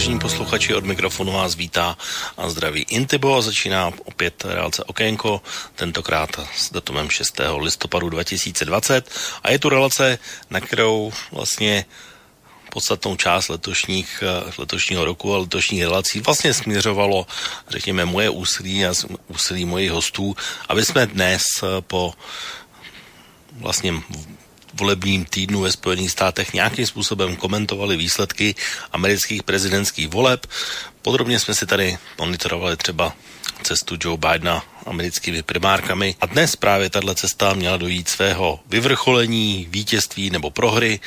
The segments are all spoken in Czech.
Vážení posluchači, od mikrofonu vás vítá a zdraví Intibo a začíná opět relace Okénko, tentokrát s datumem 6. listopadu 2020 a je tu relace, na kterou vlastně podstatnou část letošních, letošního roku a letošních relací vlastně směřovalo, řekněme, moje úsilí a úsilí mojich hostů, aby jsme dnes po vlastně volebním týdnu ve Spojených státech nějakým způsobem komentovali výsledky amerických prezidentských voleb. Podrobně jsme si tady monitorovali třeba cestu Joe Bidena americkými primárkami. A dnes právě tahle cesta měla dojít svého vyvrcholení, vítězství nebo prohry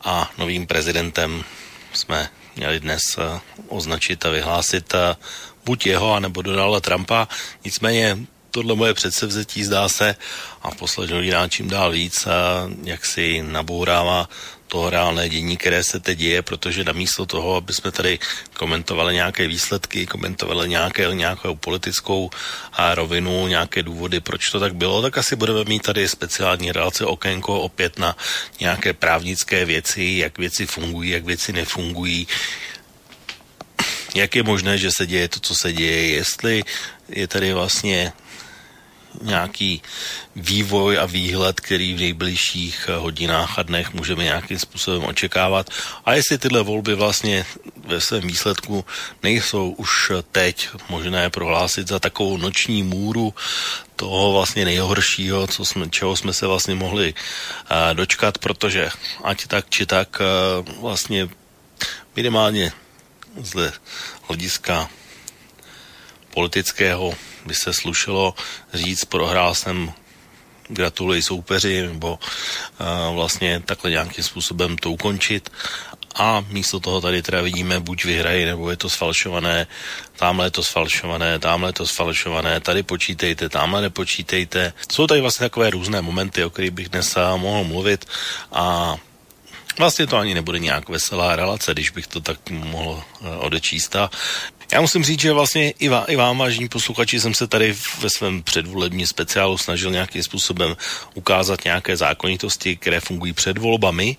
a novým prezidentem jsme měli dnes eh, označit a vyhlásit eh, buď jeho, anebo Donalda Trumpa. Nicméně tohle moje předsevzetí zdá se a poslední hodinách čím dál víc a jak si nabourává to reálné dění, které se teď děje, protože namísto toho, aby jsme tady komentovali nějaké výsledky, komentovali nějaké, nějakou politickou a rovinu, nějaké důvody, proč to tak bylo, tak asi budeme mít tady speciální relace okénko opět na nějaké právnické věci, jak věci fungují, jak věci nefungují, jak je možné, že se děje to, co se děje, jestli je tady vlastně nějaký vývoj a výhled, který v nejbližších hodinách a dnech můžeme nějakým způsobem očekávat. A jestli tyhle volby vlastně ve svém výsledku nejsou už teď možné prohlásit za takovou noční můru toho vlastně nejhoršího, co jsme, čeho jsme se vlastně mohli uh, dočkat, protože ať tak či tak uh, vlastně minimálně z hlediska politického by se slušelo říct, prohrál jsem gratuluji soupeři, nebo uh, vlastně takhle nějakým způsobem to ukončit. A místo toho tady teda vidíme, buď vyhrají, nebo je to sfalšované, tamhle je to sfalšované, tamhle je to sfalšované, tady počítejte, tamhle nepočítejte. Jsou tady vlastně takové různé momenty, o kterých bych dnes mohl mluvit a Vlastně to ani nebude nějak veselá relace, když bych to tak mohl odečíst. A já musím říct, že vlastně i, vá, i vám, vážení posluchači, jsem se tady ve svém předvolebním speciálu snažil nějakým způsobem ukázat nějaké zákonitosti, které fungují před volbami.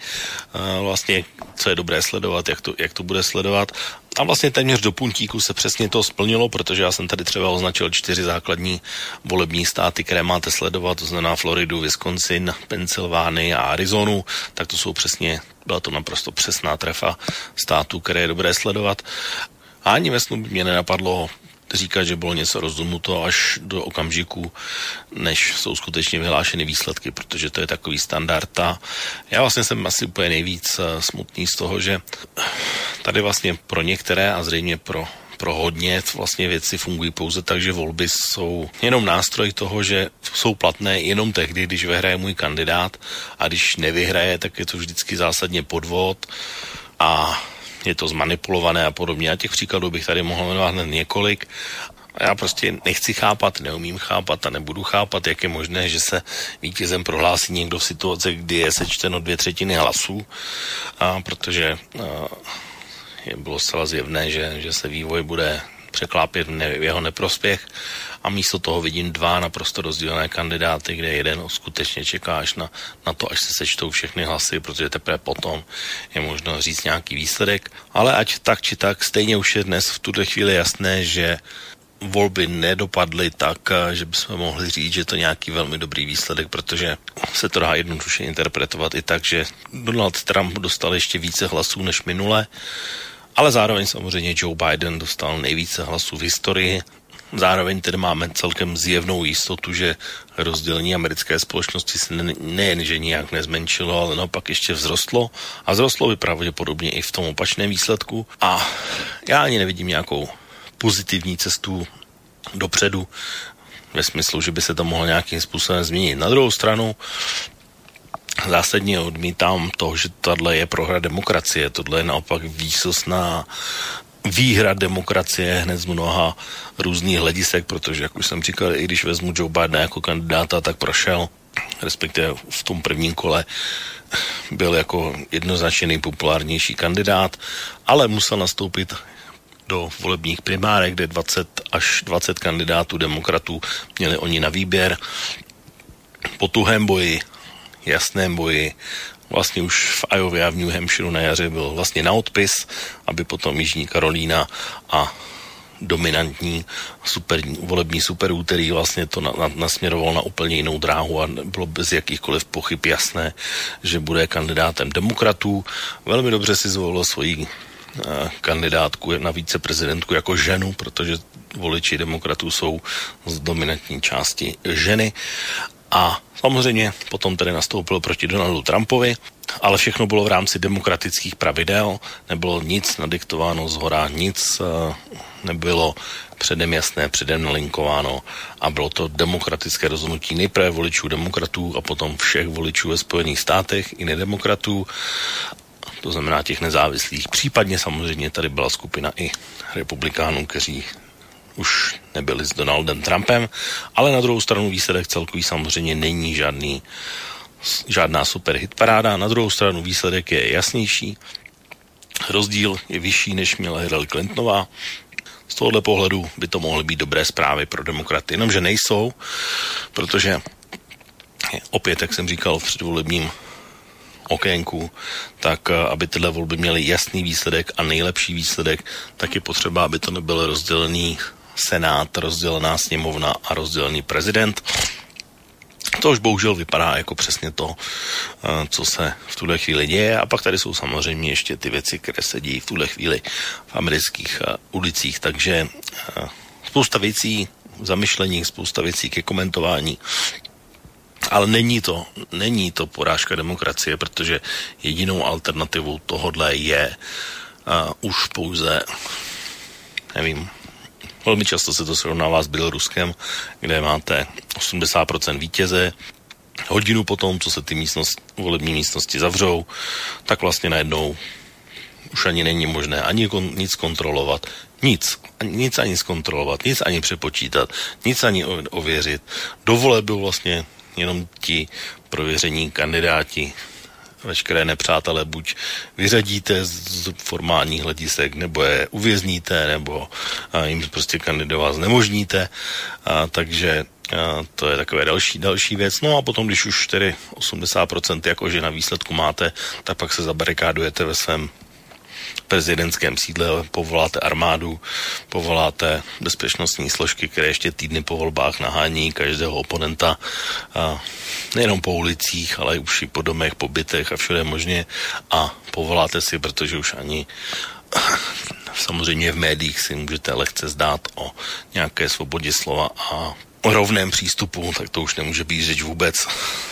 Vlastně, co je dobré sledovat, jak to, jak to bude sledovat. A vlastně téměř do puntíku se přesně to splnilo, protože já jsem tady třeba označil čtyři základní volební státy, které máte sledovat, to znamená Floridu, Wisconsin, Pensylvánii a Arizonu, tak to jsou přesně, byla to naprosto přesná trefa států, které je dobré sledovat. A ani ve snu by mě nenapadlo říkat, že bylo něco rozhodnuto až do okamžiku, než jsou skutečně vyhlášeny výsledky, protože to je takový standard. A já vlastně jsem asi úplně nejvíc eh, smutný z toho, že tady vlastně pro některé a zřejmě pro pro hodně vlastně věci fungují pouze tak, že volby jsou jenom nástroj toho, že jsou platné jenom tehdy, když vyhraje můj kandidát a když nevyhraje, tak je to vždycky zásadně podvod a je to zmanipulované a podobně. A těch příkladů bych tady mohl jmenovat hned několik. A já prostě nechci chápat, neumím chápat a nebudu chápat, jak je možné, že se vítězem prohlásí někdo v situaci, kdy je sečteno dvě třetiny hlasů, a protože a, je bylo zcela zjevné, že, že se vývoj bude překlápět v, ne, v jeho neprospěch a místo toho vidím dva naprosto rozdílné kandidáty, kde jeden skutečně čeká až na, na to, až se sečtou všechny hlasy, protože teprve potom je možno říct nějaký výsledek. Ale ať tak či tak, stejně už je dnes v tuto chvíli jasné, že volby nedopadly tak, že bychom mohli říct, že to je nějaký velmi dobrý výsledek, protože se to dá jednoduše interpretovat i tak, že Donald Trump dostal ještě více hlasů než minule, ale zároveň samozřejmě Joe Biden dostal nejvíce hlasů v historii Zároveň tedy máme celkem zjevnou jistotu, že rozdělení americké společnosti se nejen, že nijak nezmenšilo, ale naopak ještě vzrostlo a vzrostlo by pravděpodobně i v tom opačném výsledku a já ani nevidím nějakou pozitivní cestu dopředu ve smyslu, že by se to mohlo nějakým způsobem změnit. Na druhou stranu zásadně odmítám to, že tohle je prohra demokracie. Tohle je naopak výsostná výhra demokracie hned z mnoha různých hledisek, protože, jak už jsem říkal, i když vezmu Joe Bidena jako kandidáta, tak prošel respektive v tom prvním kole byl jako jednoznačně nejpopulárnější kandidát, ale musel nastoupit do volebních primárek, kde 20 až 20 kandidátů demokratů měli oni na výběr. Po tuhém boji, jasném boji, vlastně už v Iowa a v New Hampshire na jaře byl vlastně na odpis, aby potom Jižní Karolína a dominantní super, volební super úterý vlastně to na, na, nasměroval na úplně jinou dráhu a bylo bez jakýchkoliv pochyb jasné, že bude kandidátem demokratů. Velmi dobře si zvolil svoji eh, kandidátku na víceprezidentku jako ženu, protože voliči demokratů jsou z dominantní části ženy a samozřejmě potom tedy nastoupil proti Donaldu Trumpovi, ale všechno bylo v rámci demokratických pravidel, nebylo nic nadiktováno z hora, nic eh, nebylo předem jasné, předem nalinkováno a bylo to demokratické rozhodnutí nejprve voličů demokratů a potom všech voličů ve Spojených státech i nedemokratů, to znamená těch nezávislých. Případně samozřejmě tady byla skupina i republikánů, kteří už nebyli s Donaldem Trumpem, ale na druhou stranu výsledek celkový samozřejmě není žádný, žádná super hitparáda. Na druhou stranu výsledek je jasnější, rozdíl je vyšší, než měla Hillary Clintonová. Z tohohle pohledu by to mohly být dobré zprávy pro demokraty, jenomže nejsou, protože opět, jak jsem říkal v předvolebním okénku, tak eh, aby tyhle volby měly jasný výsledek a nejlepší výsledek, tak je potřeba, aby to nebylo rozdělený senát, rozdělená sněmovna a rozdělený prezident. To už bohužel vypadá jako přesně to, eh, co se v tuhle chvíli děje. A pak tady jsou samozřejmě ještě ty věci, které se dějí v tuhle chvíli v amerických eh, ulicích. Takže eh, spousta věcí zamyšlení, spousta věcí ke komentování. Ale není to, není to porážka demokracie, protože jedinou alternativou tohodle je uh, už pouze, nevím, Velmi často se to srovnává s Běloruskem, kde máte 80% vítěze, hodinu potom, co se ty místnost, volební místnosti zavřou, tak vlastně najednou už ani není možné ani kon, nic kontrolovat, nic, nic ani zkontrolovat, nic ani přepočítat, nic ani ověřit. Do voleb vlastně jenom ti prověření kandidáti veškeré nepřátelé buď vyřadíte z formálních hledisek, nebo je uvězníte, nebo jim prostě kandidovat znemožníte. A, takže a to je takové další, další věc. No a potom, když už tedy 80% jakože na výsledku máte, tak pak se zabarikádujete ve svém prezidentském sídle, povoláte armádu, povoláte bezpečnostní složky, které ještě týdny po volbách nahání každého oponenta, a nejenom po ulicích, ale už i po domech, po bytech a všude možně. A povoláte si, protože už ani samozřejmě v médiích si můžete lehce zdát o nějaké svobodě slova a o rovném přístupu, tak to už nemůže být řeč vůbec,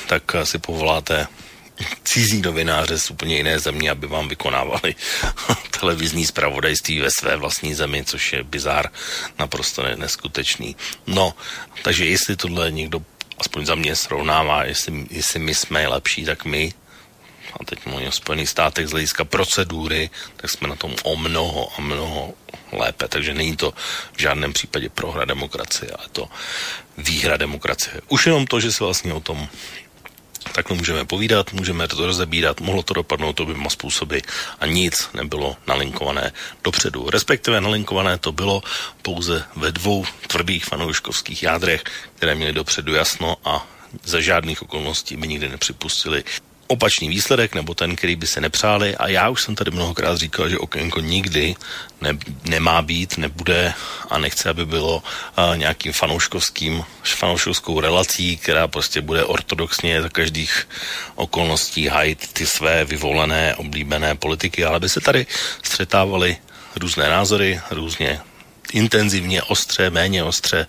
tak si povoláte cizí novináře z úplně jiné země, aby vám vykonávali televizní zpravodajství ve své vlastní zemi, což je bizár naprosto neskutečný. No, takže jestli tohle někdo aspoň za mě srovnává, jestli, jestli my jsme lepší, tak my a teď mluvím o Spojených státech z hlediska procedury, tak jsme na tom o mnoho a mnoho lépe. Takže není to v žádném případě prohra demokracie, ale to výhra demokracie. Už jenom to, že se vlastně o tom takhle můžeme povídat, můžeme to rozebírat, mohlo to dopadnout oběma způsoby a nic nebylo nalinkované dopředu. Respektive nalinkované to bylo pouze ve dvou tvrdých fanouškovských jádrech, které měly dopředu jasno a za žádných okolností by nikdy nepřipustili opačný výsledek, nebo ten, který by se nepřáli. A já už jsem tady mnohokrát říkal, že okénko nikdy ne, nemá být, nebude a nechce, aby bylo a, nějakým fanouškovským, fanouškovskou relací, která prostě bude ortodoxně za každých okolností hajit ty své vyvolené, oblíbené politiky, ale by se tady střetávaly různé názory, různě intenzivně, ostře, méně ostře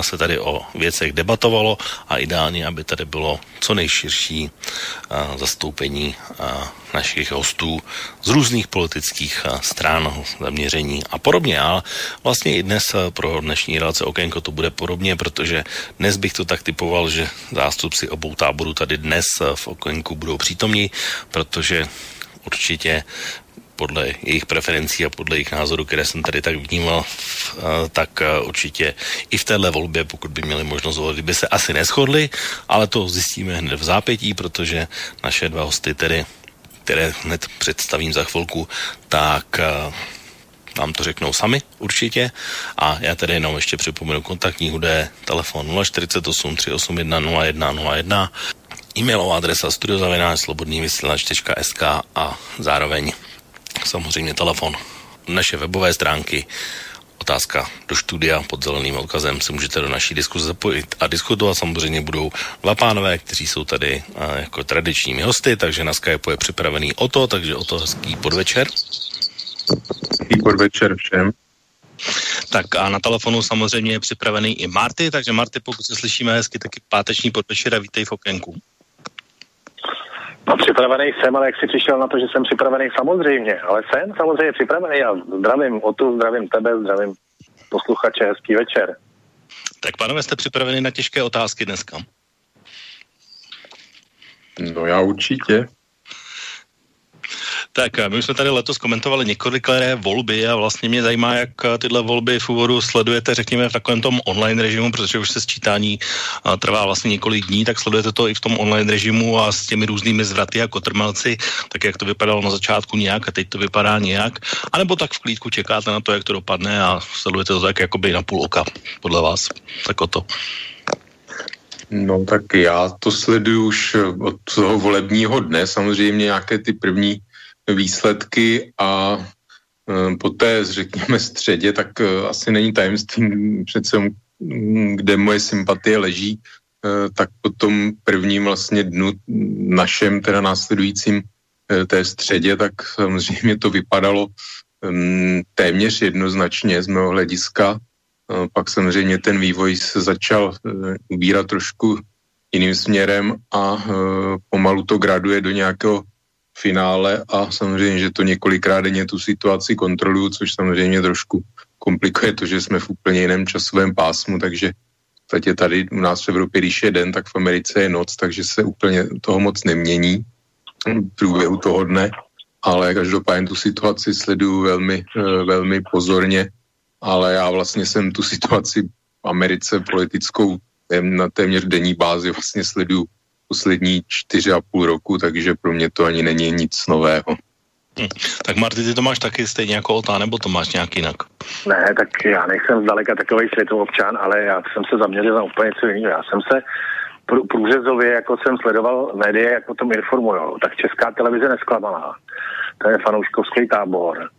se tady o věcech debatovalo a ideálně, aby tady bylo co nejširší zastoupení našich hostů z různých politických stran, zaměření a podobně. Ale vlastně i dnes pro dnešní relace Okénko to bude podobně, protože dnes bych to tak typoval, že zástupci obou táborů tady dnes v Okénku budou přítomní, protože určitě podle jejich preferencí a podle jejich názoru, které jsem tady tak vnímal, tak určitě i v téhle volbě, pokud by měli možnost volit, by se asi neschodli, ale to zjistíme hned v zápětí, protože naše dva hosty tedy které hned představím za chvilku, tak nám to řeknou sami určitě. A já tady jenom ještě připomenu kontaktní údaje, telefon 048 381 0101, e-mailová adresa studiozavináč slobodnývysílač.sk a zároveň samozřejmě telefon naše webové stránky otázka do studia pod zeleným odkazem se můžete do naší diskuze zapojit a diskutovat. Samozřejmě budou dva pánové, kteří jsou tady jako tradičními hosty, takže na Skype je připravený o to, takže o to hezký podvečer. Hezký podvečer všem. Tak a na telefonu samozřejmě je připravený i Marty, takže Marty, pokud se slyšíme hezky, taky páteční podvečer a vítej v okénku. No připravený jsem, ale jak jsi přišel na to, že jsem připravený samozřejmě, ale jsem samozřejmě připravený a zdravím o tu, zdravím tebe, zdravím posluchače, hezký večer. Tak pánové, jste připraveni na těžké otázky dneska? No já určitě. Tak my jsme tady letos komentovali několikrát volby a vlastně mě zajímá, jak tyhle volby v úvodu sledujete, řekněme, v takovém tom online režimu, protože už se sčítání trvá vlastně několik dní, tak sledujete to i v tom online režimu a s těmi různými zvraty a kotrmelci, tak jak to vypadalo na začátku nějak a teď to vypadá nějak, anebo tak v klídku čekáte na to, jak to dopadne a sledujete to tak jakoby na půl oka, podle vás. Tak o to. No tak já to sleduju už od toho volebního dne, samozřejmě nějaké ty první výsledky a e, po té, řekněme, středě, tak e, asi není tajemstvím přece, kde moje sympatie leží, e, tak po tom prvním vlastně dnu našem, teda následujícím té středě, tak samozřejmě to vypadalo téměř jednoznačně z mého hlediska. Pak samozřejmě ten vývoj se začal ubírat trošku jiným směrem a pomalu to graduje do nějakého finále a samozřejmě, že to několikrát denně tu situaci kontroluju, což samozřejmě trošku komplikuje to, že jsme v úplně jiném časovém pásmu, takže v podstatě tady u nás v Evropě, když je den, tak v Americe je noc, takže se úplně toho moc nemění v průběhu toho dne, ale každopádně tu situaci sleduju velmi, eh, velmi pozorně, ale já vlastně jsem tu situaci v Americe politickou na téměř denní bázi vlastně sleduju poslední čtyři a půl roku, takže pro mě to ani není nic nového. Hm. Tak Marty, ty to máš taky stejně jako Ota, nebo to máš nějak jinak? Ne, tak já nejsem zdaleka takový světovobčan, ale já jsem se zaměřil na úplně něco jiného. Já jsem se průřezově, jako jsem sledoval média, jak o tom informují, tak Česká televize nesklamala. To je fanouškovský tábor.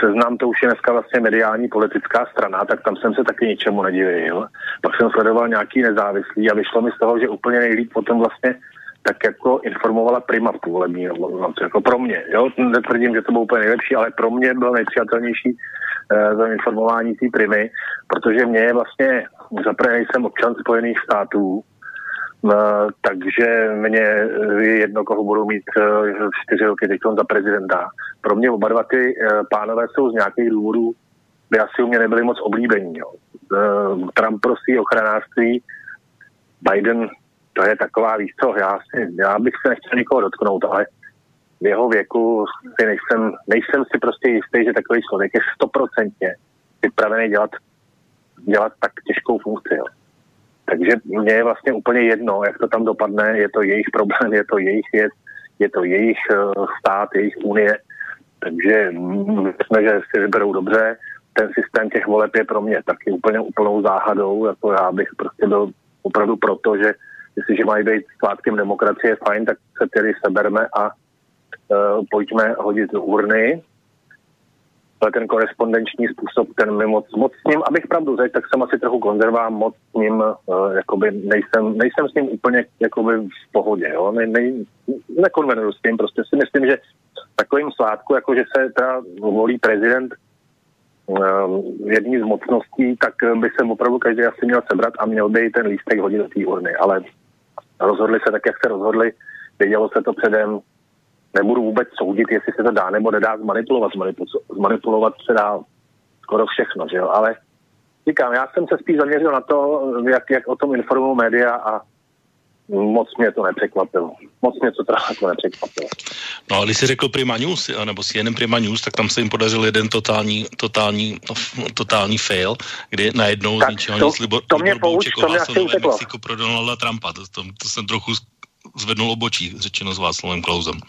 Seznam to už je dneska vlastně mediální politická strana, tak tam jsem se taky ničemu nedivil. Pak jsem sledoval nějaký nezávislý a vyšlo mi z toho, že úplně nejlíp potom vlastně tak jako informovala Prima v půlební jako pro mě. Jo? Netvrdím, že to bylo úplně nejlepší, ale pro mě bylo nejpřijatelnější eh, za informování té Primy, protože mě je vlastně, zaprvé jsem občan Spojených států, takže mě je jedno, koho budou mít uh, čtyři roky teď za prezidenta. Pro mě oba dva ty pánové jsou z nějakých důvodů, by asi u mě nebyli moc oblíbení. Jo. Trump prosí ochranářství, Biden, to je taková víc co, já, si, já bych se nechtěl nikoho dotknout, ale v jeho věku si nejsem, nejsem si prostě jistý, že takový člověk je stoprocentně připravený dělat, dělat tak těžkou funkci. Jo. Takže mně je vlastně úplně jedno, jak to tam dopadne, je to jejich problém, je to jejich věc, je to jejich uh, stát, jejich unie, takže myslím, že si vyberou dobře. Ten systém těch voleb je pro mě taky úplně úplnou záhadou, jako já bych prostě byl opravdu proto, že jestliže mají být svátkem demokracie fajn, tak se tedy seberme a uh, pojďme hodit urny ten korespondenční způsob, ten mi moc, moc s ním, abych pravdu řekl, tak jsem asi trochu konzervám, moc s ním, uh, jakoby nejsem, nejsem s ním úplně jakoby v pohodě, jo, ne, ne, nekonvenuju s tím, prostě si myslím, že takovým svátku, jako že se teda volí prezident uh, jední z mocností, tak by se opravdu každý asi měl sebrat a měl by ten lístek hodit do té urny, ale rozhodli se tak, jak se rozhodli, vědělo se to předem, nebudu vůbec soudit, jestli se to dá nebo nedá zmanipulovat. Zmanipulovat se dá skoro všechno, že jo? Ale říkám, já jsem se spíš zaměřil na to, jak, jak o tom informují média a moc mě to nepřekvapilo. Moc mě to jako nepřekvapilo. No ale když jsi řekl Prima News, nebo si jenom Prima News, tak tam se jim podařil jeden totální, totální, no, totální fail, kdy najednou Tak z ničeho to- nic Libor, to mě Libor Bouček pouč, to mě asi uteklo. Mexiko pro Donalda Trumpa. To, to, to jsem trochu zvednul obočí, řečeno s Václavem Klausem.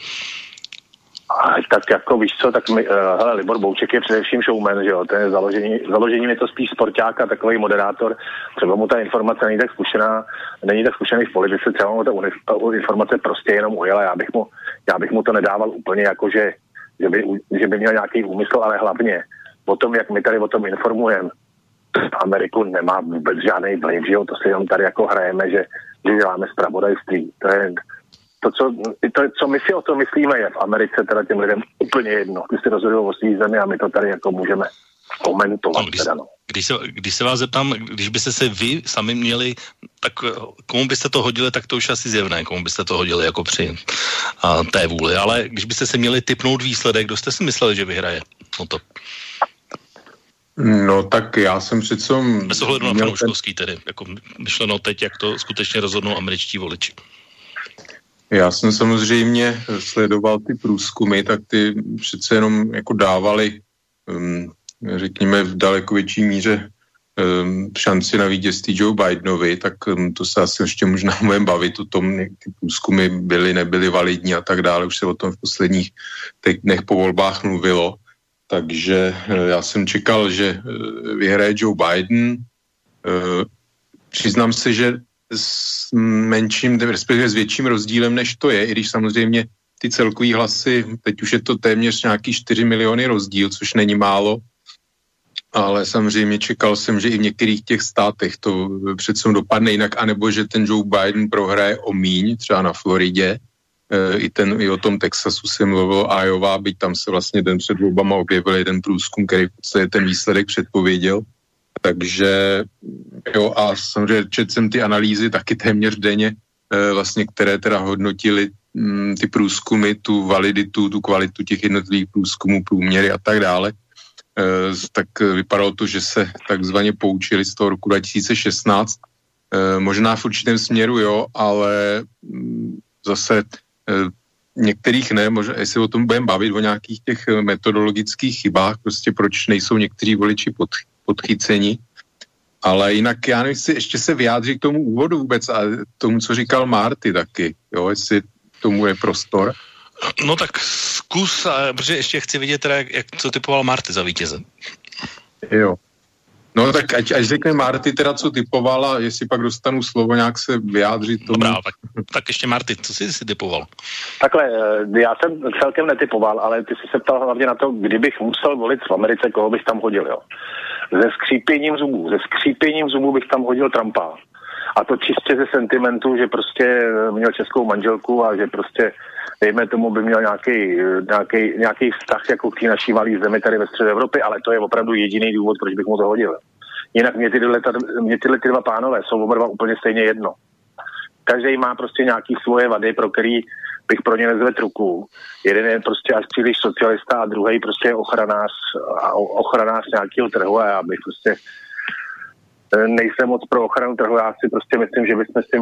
Tak jako víš co, tak mi, uh, hele, Libor Bouček je především showman, že jo, ten je založení, založením je to spíš sporták a takový moderátor, třeba mu ta informace není tak zkušená, není tak zkušený v politice, třeba mu ta informace prostě jenom ujela, já bych mu, já bych mu to nedával úplně jako, že, že, by, že by měl nějaký úmysl, ale hlavně o tom, jak my tady o tom informujeme, Ameriku nemá vůbec žádný vliv, že jo, to si jenom tady jako hrajeme, že, že děláme zpravodajství. To je, to co, to, co my si o tom myslíme, je v Americe teda těm lidem úplně jedno. Ty si rozhodují o svý zemi a my to tady jako můžeme komentovat. No, když, teda, no. když, se, když se vás zeptám, když byste se vy sami měli, tak eh, komu byste to hodili, tak to už asi zjevné, komu byste to hodili jako při a, té vůli. Ale když byste se měli typnout výsledek, kdo jste si mysleli, že vyhraje? No to No tak já jsem přece bez ohledu na měl ten, fanouškovský tedy, jako myšleno teď, jak to skutečně rozhodnou američtí voliči. Já jsem samozřejmě sledoval ty průzkumy, tak ty přece jenom jako dávali, um, řekněme, v daleko větší míře um, šanci na vítězství Joe Bidenovi, tak um, to se asi ještě možná budeme bavit o tom, jak ty průzkumy byly, nebyly validní a tak dále. Už se o tom v posledních dnech po volbách mluvilo. Takže eh, já jsem čekal, že eh, vyhraje Joe Biden. Eh, Přiznám se, že s menším, respektive s větším rozdílem, než to je, i když samozřejmě ty celkový hlasy, teď už je to téměř nějaký 4 miliony rozdíl, což není málo, ale samozřejmě čekal jsem, že i v některých těch státech to přece dopadne jinak, anebo že ten Joe Biden prohraje o míň, třeba na Floridě, i, ten, i o tom Texasu se mluvil Iowa, byť tam se vlastně den před volbama objevil jeden průzkum, který podstatě ten výsledek předpověděl. Takže jo a samozřejmě četl jsem ty analýzy taky téměř denně, e, vlastně, které teda hodnotili mm, ty průzkumy, tu validitu, tu kvalitu těch jednotlivých průzkumů, průměry a tak dále. E, tak vypadalo to, že se takzvaně poučili z toho roku 2016. E, možná v určitém směru jo, ale mm, zase některých ne, možná, jestli o tom budeme bavit, o nějakých těch eh, metodologických chybách, prostě proč nejsou někteří voliči pod, podchyceni. Ale jinak já nevím, jestli ještě se vyjádří k tomu úvodu vůbec a tomu, co říkal Marty taky, jo, jestli tomu je prostor. No tak zkus, a, protože ještě chci vidět teda, jak, jak co typoval Marty za vítěze. Jo. No tak ať, až řekne Marty teda, co typovala, jestli pak dostanu slovo nějak se vyjádřit tomu. Dobrá, tak, tak ještě Marty, co jsi si typoval? Takhle, eh, já jsem celkem netypoval, ale ty jsi se ptal hlavně na to, kdybych musel volit v Americe, koho bych tam hodil, jo. Ze skřípěním zubů, ze skřípěním zubů bych tam hodil Trumpa. A to čistě ze sentimentu, že prostě měl českou manželku a že prostě, dejme tomu, by měl nějaký, nějaký, nějaký vztah jako k té naší malé zemi tady ve středu Evropy, ale to je opravdu jediný důvod, proč bych mu to hodil. Jinak mě tyhle, mě tyhle ty dva pánové jsou oba dva úplně stejně jedno. Každý má prostě nějaký svoje vady, pro který bych pro ně nezvedl ruku. Jeden je prostě až příliš socialista a druhý prostě je ochranář, ochranář nějakého trhu a já bych prostě eh, nejsem moc pro ochranu trhu, já si prostě myslím, že bychom si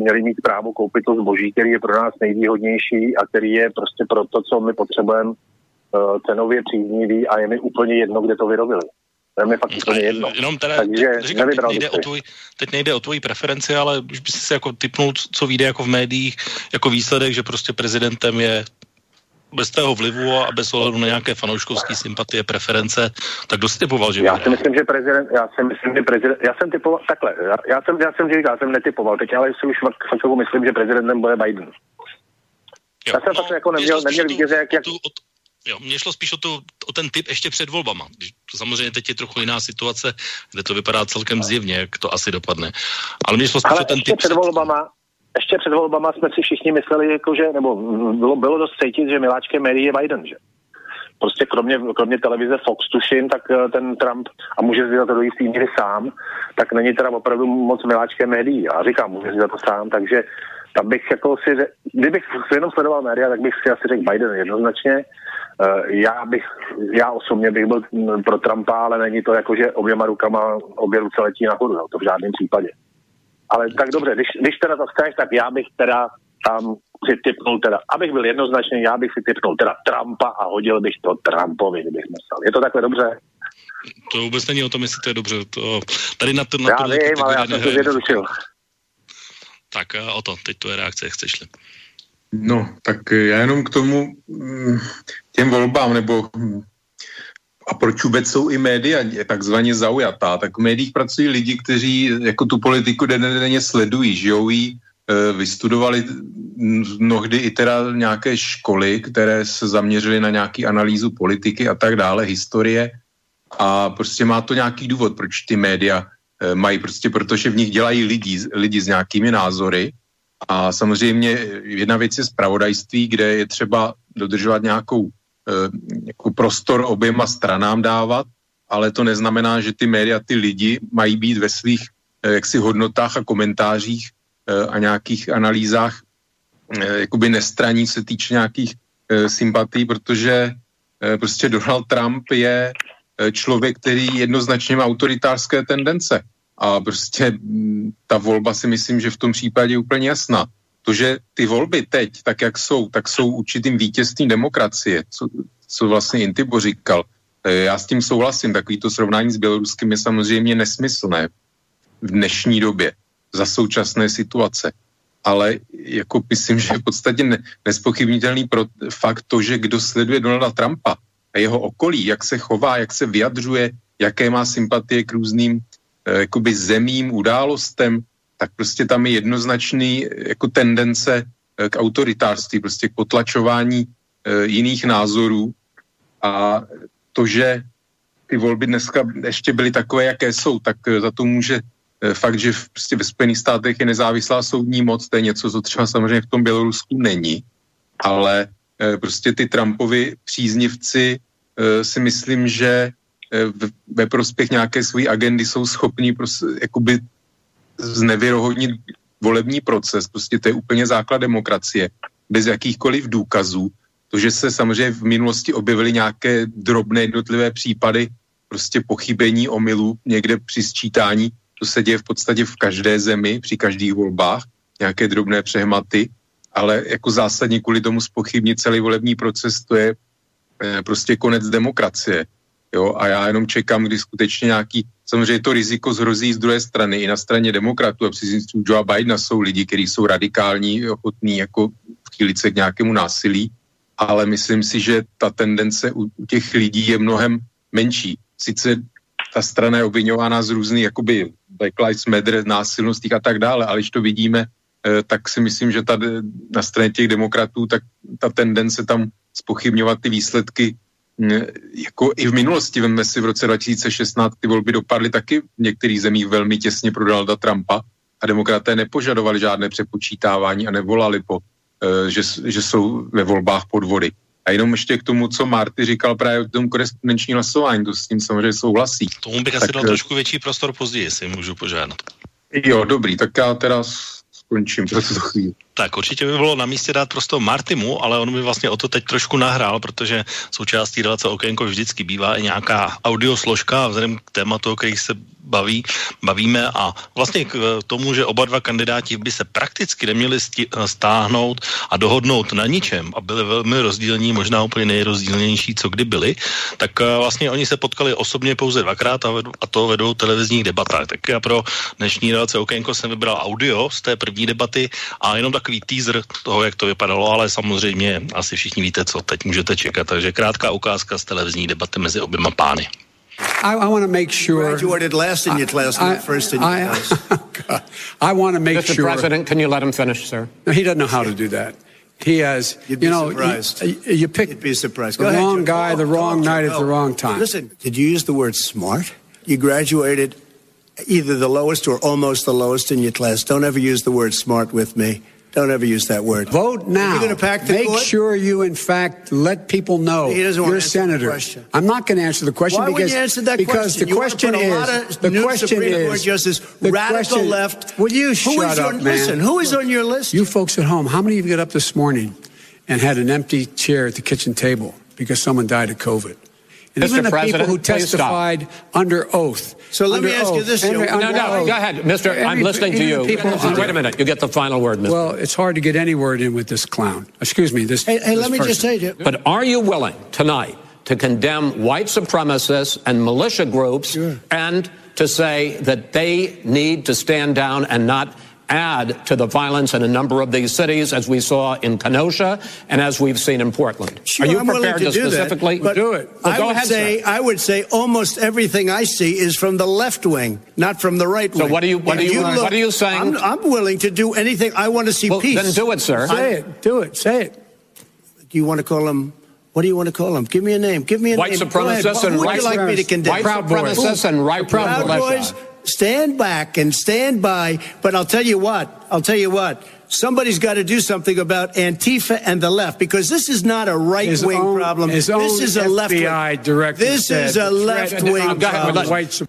měli mít právo koupit to zboží, který je pro nás nejvýhodnější a který je prostě pro to, co my potřebujeme eh, cenově příznivý a je mi úplně jedno, kde to vyrobili. To je mi fakt úplně jedno. Jenom teda, Takže říkám, teď nejde, o si. tvůj, teď nejde o tvoji preferenci, ale už by si jako typnul, co vyjde jako v médiích, jako výsledek, že prostě prezidentem je bez tého vlivu a bez ohledu na nějaké fanouškovské sympatie, preference, tak kdo si typoval, že Já si myslím, že prezident, já si myslím, že prezident, já jsem typoval, takhle, já, já jsem, já jsem říkal, já jsem netypoval, teď ale si už fakt, myslím, že prezidentem bude Biden. Jo, já jsem fakt jako neměl- neměl vítěze, jak- jak- Jo, mně šlo spíš o, tu, o ten typ ještě před volbama. To samozřejmě teď je trochu jiná situace, kde to vypadá celkem zjevně, jak to asi dopadne. Ale mně šlo spíš Ale o ten typ před volbama, ještě před volbama jsme si všichni mysleli, jako že, nebo bylo, bylo dost cítit, že miláčkem médií je Biden, že? Prostě kromě, kromě televize Fox, tuším, tak eh, ten Trump, a může si za to do jistý míry sám, tak není teda opravdu moc miláčkem médií. Já říkám, může si za to sám, takže tam bych jako si, kdybych jenom sledoval média, tak bych si asi řekl Biden jednoznačně. Eh, Já bych, já osobně bych byl mm, pro Trumpa, ale není to jako, že oběma rukama obě ruce letí nahoru, jo, to v žádném případě. Ale tak dobře, když, když teda to chceš, tak já bych teda tam si typnul teda, abych byl jednoznačný, já bych si typnul teda Trumpa a hodil bych to Trumpovi, kdybych musel. Je to takhle dobře? To vůbec není o tom, jestli to je dobře. To, tady na to, na já to vím, ale já jsem to zjednodušil. Tak o to, teď to je reakce, chceš-li. No, tak já jenom k tomu mm, těm volbám, nebo mm, a proč vůbec jsou i média takzvaně zaujatá, tak v médiích pracují lidi, kteří jako tu politiku denně sledují, žijou jí, e, vystudovali mnohdy i teda nějaké školy, které se zaměřily na nějaký analýzu politiky a tak dále, historie. A prostě má to nějaký důvod, proč ty média e, mají, prostě protože v nich dělají lidi, lidi s nějakými názory. A samozřejmě jedna věc je zpravodajství, kde je třeba dodržovat nějakou jako prostor oběma stranám dávat, ale to neznamená, že ty média, ty lidi mají být ve svých eh, jaksi hodnotách a komentářích eh, a nějakých analýzách jakoby nestraní se týče nějakých sympatí, protože prostě Donald Trump je člověk, který jednoznačně má autoritářské tendence. A prostě mm, ta volba si myslím, že v tom případě je úplně jasná to, že ty volby teď, tak jak jsou, tak jsou určitým vítězstvím demokracie, co, co vlastně Intibo říkal. E, já s tím souhlasím, takový to srovnání s Běloruskem je samozřejmě nesmyslné v dnešní době za současné situace. Ale jako myslím, že je v podstatě ne, nespochybnitelný pro fakt to, že kdo sleduje Donalda Trumpa a jeho okolí, jak se chová, jak se vyjadřuje, jaké má sympatie k různým eh, jakoby zemím, událostem, tak prostě tam je jednoznačný jako tendence eh, k autoritářství, prostě k potlačování e, jiných názorů. A to, že ty volby dneska ještě byly takové, jaké jsou, tak za to může fakt, že v, prostě ve Spojených státech je nezávislá soudní moc, to je něco, co třeba samozřejmě v tom Bělorusku není, ale prostě ty Trumpovi příznivci si myslím, že ve prospěch nějaké své agendy jsou schopní prostě, jakoby znevěrohodnit volební proces, prostě to je úplně základ demokracie, bez jakýchkoliv důkazů. To, že se samozřejmě v minulosti objevily nějaké drobné jednotlivé případy prostě pochybení, omylů někde při sčítání, to se děje v podstatě v každé zemi, při každých volbách, nějaké drobné přehmaty, ale jako zásadně kvůli tomu spochybnit celý volební proces, to je eh, prostě konec demokracie. Jo, a já jenom čekám, kdy skutečně nějaký, samozřejmě to riziko zhrozí z druhé strany, i na straně demokratů a příznivců Joe Bidena jsou lidi, kteří jsou radikální, ochotní jako vchýlit se k nějakému násilí, ale myslím si, že ta tendence u, u těch lidí je mnohem menší. Sice ta strana je obvinována z různých, jakoby Black Lives Matter, násilností a tak dále, ale když to vidíme, eh, tak si myslím, že tady na straně těch demokratů, tak ta tendence tam spochybňovat ty výsledky jako i v minulosti, veme si v roce 2016 ty volby dopadly taky v některých zemích velmi těsně pro Donalda Trumpa a demokraté nepožadovali žádné přepočítávání a nevolali po, uh, že, že jsou ve volbách podvody. A jenom ještě k tomu, co Marty říkal právě o tom korespondenční hlasování, to s tím samozřejmě souhlasí. Tomu bych tak, asi dal eh, trošku větší prostor později, jestli můžu požádat. Jo, dobrý, tak já teda skončím pro tuto chvíli. Tak určitě by bylo na místě dát prostě Martimu, ale on by vlastně o to teď trošku nahrál, protože součástí relace Okénko vždycky bývá i nějaká audiosložka a vzhledem k tématu, o kterých se baví, bavíme a vlastně k tomu, že oba dva kandidáti by se prakticky neměli stáhnout a dohodnout na ničem a byli velmi rozdílní, možná úplně nejrozdílnější, co kdy byli, tak eh, vlastně oni se potkali osobně pouze dvakrát a, vedu, a to vedou televizních debatách. Tak já pro dnešní relace Okénko jsem vybral audio z té první debaty a jenom takový teaser toho, jak to vypadalo, ale samozřejmě asi všichni víte, co teď můžete čekat. Takže krátká ukázka z televizní debaty mezi oběma pány. I, I want to make sure. Graduated last in your class, not first in your I, class. I want to make Mr. sure. Mr. President, can you let him finish, sir? No, he doesn't know how to do that. He has, You'd be you know, surprised. you, you pick You'd be surprised. the Go ahead, wrong Joe. guy, Go the on, wrong on, night Joe. at the wrong time. Listen, did you use the word smart? You graduated either the lowest or almost the lowest in your class. Don't ever use the word smart with me. Don't ever use that word. Vote now. You're going to pack the Make court? sure you, in fact, let people know He doesn't you're a the senator. question. I'm not going to answer the question Why because you answer that because question? the You question is the question Supreme Court is justice, the radical question- left. Will you shut up, on- man? listen, who is on your list? You folks at home, how many of you got up this morning and had an empty chair at the kitchen table because someone died of COVID? Mr. Even the people who testified under oath. So let me Under ask you this, Henry, Joe. No, no, oath. go ahead, Mr. I'm listening to you. the Wait a minute. You get the final word, Mr. Well, it's hard to get any word in with this clown. Excuse me. This. Hey, hey this let me just say to you. But are you willing tonight to condemn white supremacists and militia groups Sure. and to say that they need to stand down and not add to the violence in a number of these cities, as we saw in Kenosha and as we've seen in Portland? Sure, are you I'm prepared to, to, do specifically that, but Do it. Well, I would ahead, say sir. I would say almost everything I see is from the left wing, not from the right So what are you- what If are you- what are you saying? I'm, I'm willing to do anything. I want to see Well, peace. then do it, sir. Say it. Do it. Say it. Do you want to call him? What do you want to call him? Give me a name. Give me a White name. Go ahead. supremacists and right like me to condemn? white Proud Boys. supremacists and right Proud. Boys, stand back and stand by. But I'll tell you what, I'll tell you what, somebody's got to do something about Antifa and the left because this is not a right wing problem. This is a left wing. This said is a left wing problem. White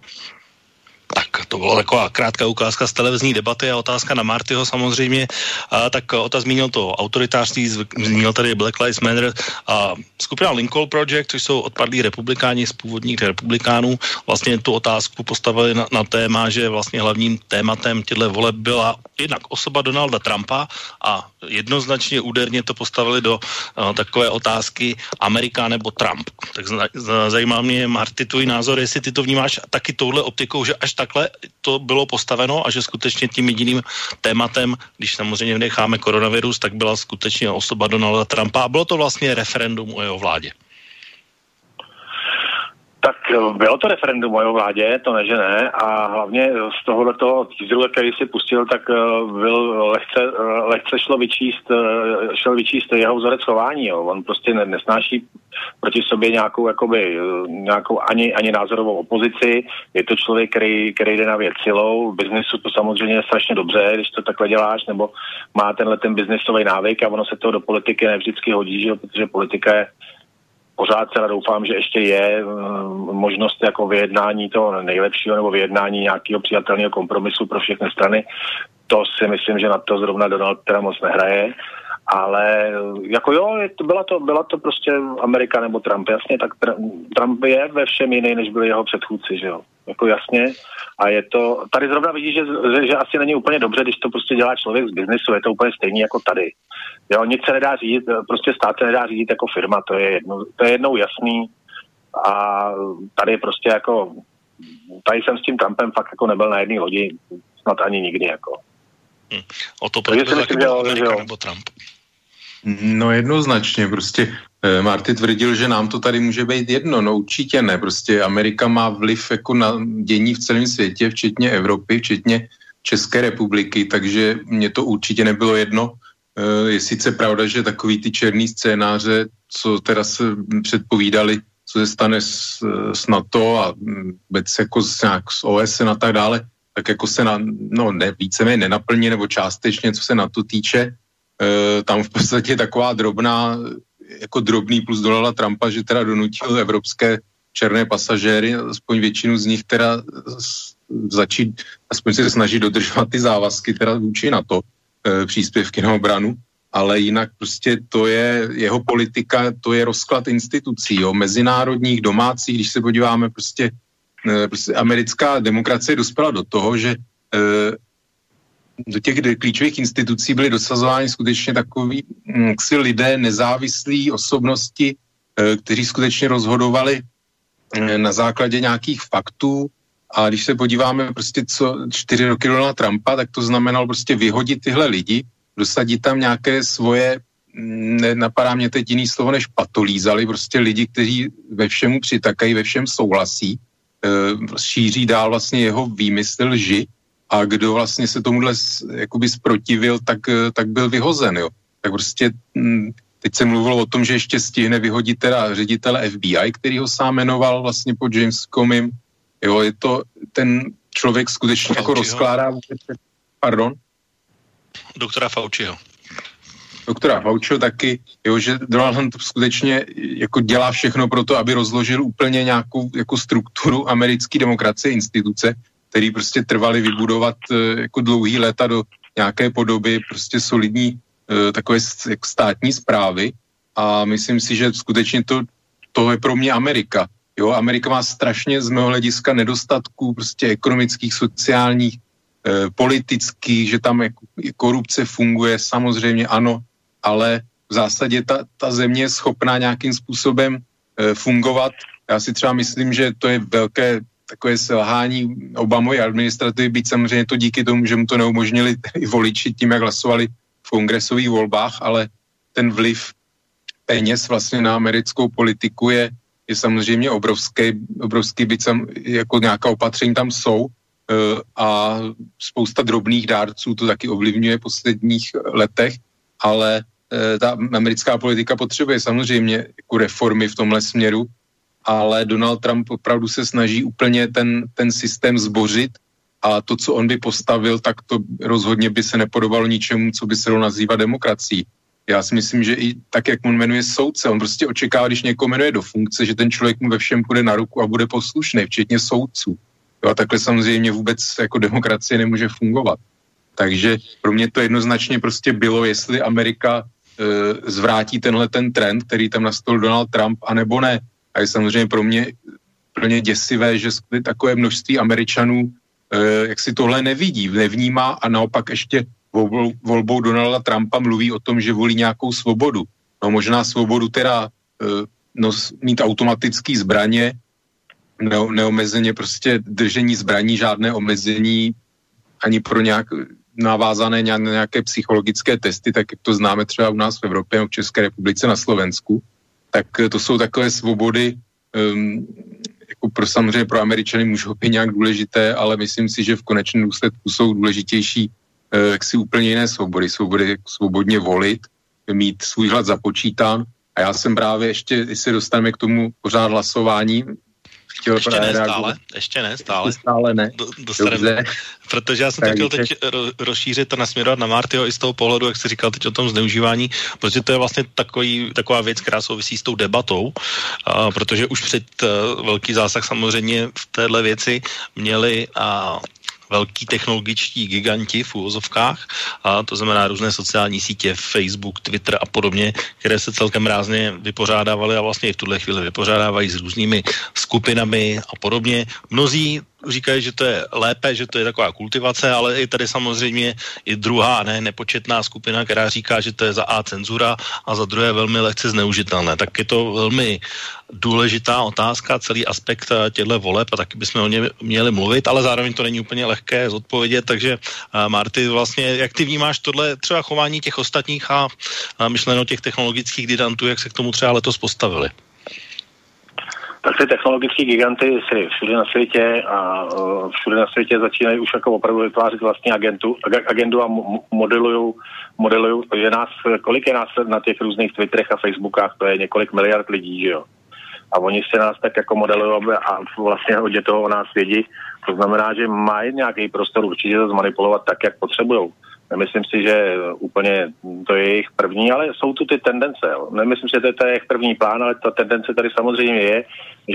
Tak to byla taková krátká ukázka z televizní debaty a otázka na Martyho samozřejmě. A, tak Ota zmínil to autoritářství, zmínil tady Black Lives Matter a skupina Lincoln Project, což jsou odpadlí republikáni z původních republikánů, vlastně tu otázku postavili na, na téma, že vlastně hlavním tématem těchto voleb byla jednak osoba Donalda Trumpa a jednoznačně úderně to postavili do uh, takové otázky Amerika nebo Trump. Tak zna, z- zajímá mě, Marty, tvůj názor, jestli ty to vnímáš taky touhle optikou, že až takhle to bylo postaveno a že skutečně tím jediným tématem, když samozřejmě necháme koronavirus, tak byla skutečně osoba Donalda Trumpa a bylo to vlastně referendum o jeho vládě. Tak eh, bylo to referendum o jeho vládě, to ne, že ne. A hlavně z tohoto teaseru, který si pustil, tak eh, byl lehce, eh, lehce šlo vyčíst, eh, šel vyčíst jeho vzorec chování. Jo. On prostě ne- nesnáší proti sobě nějakou, jakoby, eh, nějakou ani, ani názorovou opozici. Je to člověk, který, který jde na věc silou. V biznesu to samozřejmě je strašně dobře, když to takhle děláš, nebo má tenhle ten biznesový návyk a ono se to do politiky nevždycky hodí, že? jo, protože politika je pořád teda doufám, že ještě je mm, možnost jako vyjednání toho nejlepšího nebo vyjednání nějakého přijatelného kompromisu pro všechny strany. To si myslím, že na to zrovna Donald teda moc nehraje. Ale jako jo, to, byla, to, byla to prostě Amerika nebo Trump, jasně, tak Tr- Trump je ve všem jiný, než byli jeho předchůdci, že jo. Jako jasně. A je to, tady zrovna vidíš, že, že, že asi není úplně dobře, když to prostě dělá člověk z biznesu, je to úplně stejný jako tady. Jo, nic se nedá řídit, prostě stát se nedá řídit jako firma, to je, jedno, to je jednou jasný. A tady prostě jako, tady jsem s tím Trumpem fakt jako nebyl na jedné lodi, snad ani nikdy jako. O to Takže proto si taky myslím, byla že Amerika že jo. nebo Trump. No jednoznačně, prostě eh, Marty tvrdil, že nám to tady může být jedno, no určitě ne, prostě Amerika má vliv jako na dění v celém světě, včetně Evropy, včetně České republiky, takže mně to určitě nebylo jedno. Eh, Je sice pravda, že takový ty černý scénáře, co teda se předpovídali, co se stane s, s NATO a mm, vůbec jako s, nějak s OSN a tak dále, tak jako se na, no ne, víceméně nenaplní nebo částečně, co se na to týče, Eh, tam v podstatě taková drobná, jako drobný plus Donalda Trumpa, že teda donutil evropské černé pasažéry, aspoň většinu z nich teda začít, aspoň se snažit dodržovat ty závazky teda vůči na to e, příspěvky na obranu, ale jinak prostě to je jeho politika, to je rozklad institucí, jo, mezinárodních, domácích, když se podíváme prostě, e, prostě americká demokracie dospěla do toho, že e, do těch klíčových institucí byly dosazováni skutečně takový mm, si lidé, nezávislí osobnosti, eh, kteří skutečně rozhodovali eh, na základě nějakých faktů. A když se podíváme prostě co čtyři roky Donalda Trumpa, tak to znamenalo prostě vyhodit tyhle lidi, dosadit tam nějaké svoje, mm, nenapadá mě teď jiný slovo než patolízali, prostě lidi, kteří ve všemu přitakají, ve všem souhlasí, eh, šíří dál vlastně jeho výmysl lži a kdo vlastně se tomuhle jakoby sprotivil, tak, eh, tak byl vyhozen, jo. Tak prostě mm, teď se mluvilo o tom, že ještě stihne vyhodit teda ředitele FBI, který ho sám jmenoval vlastně pod James Comey. Jo, je to ten člověk skutečně jako Fauciho. rozkládá vůbec, pardon, Doktora Fauciho. doktora Fauciho taky, jo, že Donald Trump skutečně jako dělá všechno pro to, aby rozložil úplně nějakou jako strukturu americké demokracie, instituce, který prostě trvali vybudovat eh, jako dlouhý léta do nějaké podoby prostě solidní eh, takové státní zprávy a myslím si, že skutečně to, to je pro mě Amerika. Jo, Amerika má strašně z mého hlediska nedostatků prostě ekonomických, sociálních, e, politických, že tam jako, korupce funguje, samozřejmě ano, ale v zásadě ta, ta země je schopná nějakým způsobem e, fungovat. Já si třeba myslím, že to je velké takové selhání Obamovy administrativy, být samozřejmě to díky tomu, že mu to neumožnili i voliči tím, jak hlasovali v kongresových volbách, ale ten vliv peněz vlastně na americkou politiku je, je samozřejmě obrovský, obrovský byť sam, jako nějaká opatření tam jsou uh, a spousta drobných dárců to taky ovlivňuje v posledních letech, ale uh, ta americká politika potřebuje samozřejmě jako reformy v tomhle směru, ale Donald Trump opravdu se snaží úplně ten, ten systém zbořit a to, co on by postavil, tak to rozhodně by se nepodobalo ničemu, co by se dalo nazývat demokracií. Já si myslím, že i tak, jak on jmenuje soudce, on prostě očekává, když někoho jmenuje do funkce, že ten člověk mu ve všem půjde na ruku a bude poslušný, včetně soudců. Jo, a takhle samozřejmě vůbec jako demokracie nemůže fungovat. Takže pro mě to jednoznačně prostě bylo, jestli Amerika e, zvrátí tenhle ten trend, který tam nastolil Donald Trump, anebo ne. A je samozřejmě pro mě plně děsivé, že takové množství Američanů e, jak si tohle nevidí, nevnímá a naopak ještě volbou, volbou Donalda Trumpa mluví o tom, že volí nějakou svobodu. No možná svobodu teda e, no, mít automatický zbraně, ne, neomezeně prostě držení zbraní, žádné omezení ani pro nějak navázané na nějaké psychologické testy, tak jak to známe třeba u nás v Evropě, v České republice, na Slovensku, tak to jsou takové svobody, um, jako pro samozřejmě pro Američany můžou být nějak důležité, ale myslím si, že v konečném důsledku jsou důležitější uh, jaksi úplně jiné svobody. Svobody svobodně volit, mít svůj hlad započítán. A já jsem právě ještě, když se dostaneme k tomu pořád hlasování, chtěl ještě ne, reagovat. stále, ještě ne, stále. Ještě stále ne. Do, dostaneme, protože já jsem to chtěl teď rozšířit a nasměrovat na Martyho i z toho pohledu, jak jsi říkal teď o tom zneužívání, protože to je vlastně takový, taková věc, která souvisí s tou debatou, a, protože už před uh, velký zásah samozřejmě v téhle věci měli a velký technologičtí giganti v úvozovkách, a to znamená různé sociální sítě, Facebook, Twitter a podobně, které se celkem rázně vypořádávaly a vlastně i v tuhle chvíli vypořádávají s různými skupinami a podobně. Mnozí říkají, že to je lépe, že to je taková kultivace, ale i tady samozřejmě i druhá, ne, nepočetná skupina, která říká, že to je za A cenzura a za druhé velmi lehce zneužitelné. Tak je to velmi důležitá otázka, celý aspekt eh, těchto voleb a taky bychom o ně měli mluvit, ale zároveň to není úplně lehké zodpovědět, takže uh, Marty, vlastně, jak ty vnímáš tohle třeba chování těch ostatních a, myšleno těch technologických gigantů, jak se k tomu třeba letos postavili? Tak ty technologické giganty si všude na světě a uh, všude na světě začínají už jako opravdu vytvářet vlastní agentu, agendu a modelují, modelují, že nás, kolik je nás na těch různých Twitterech a Facebookách, to je několik miliard lidí, že jo. A oni se nás tak jako modelují a vlastně hodně toho o nás vědí. To znamená, že mají nějaký prostor určitě to zmanipulovat tak, jak potřebují. Nemyslím si, že úplně to je jejich první, ale jsou tu ty tendence. Nemyslím si, že to je jejich první plán, ale ta tendence tady samozřejmě je,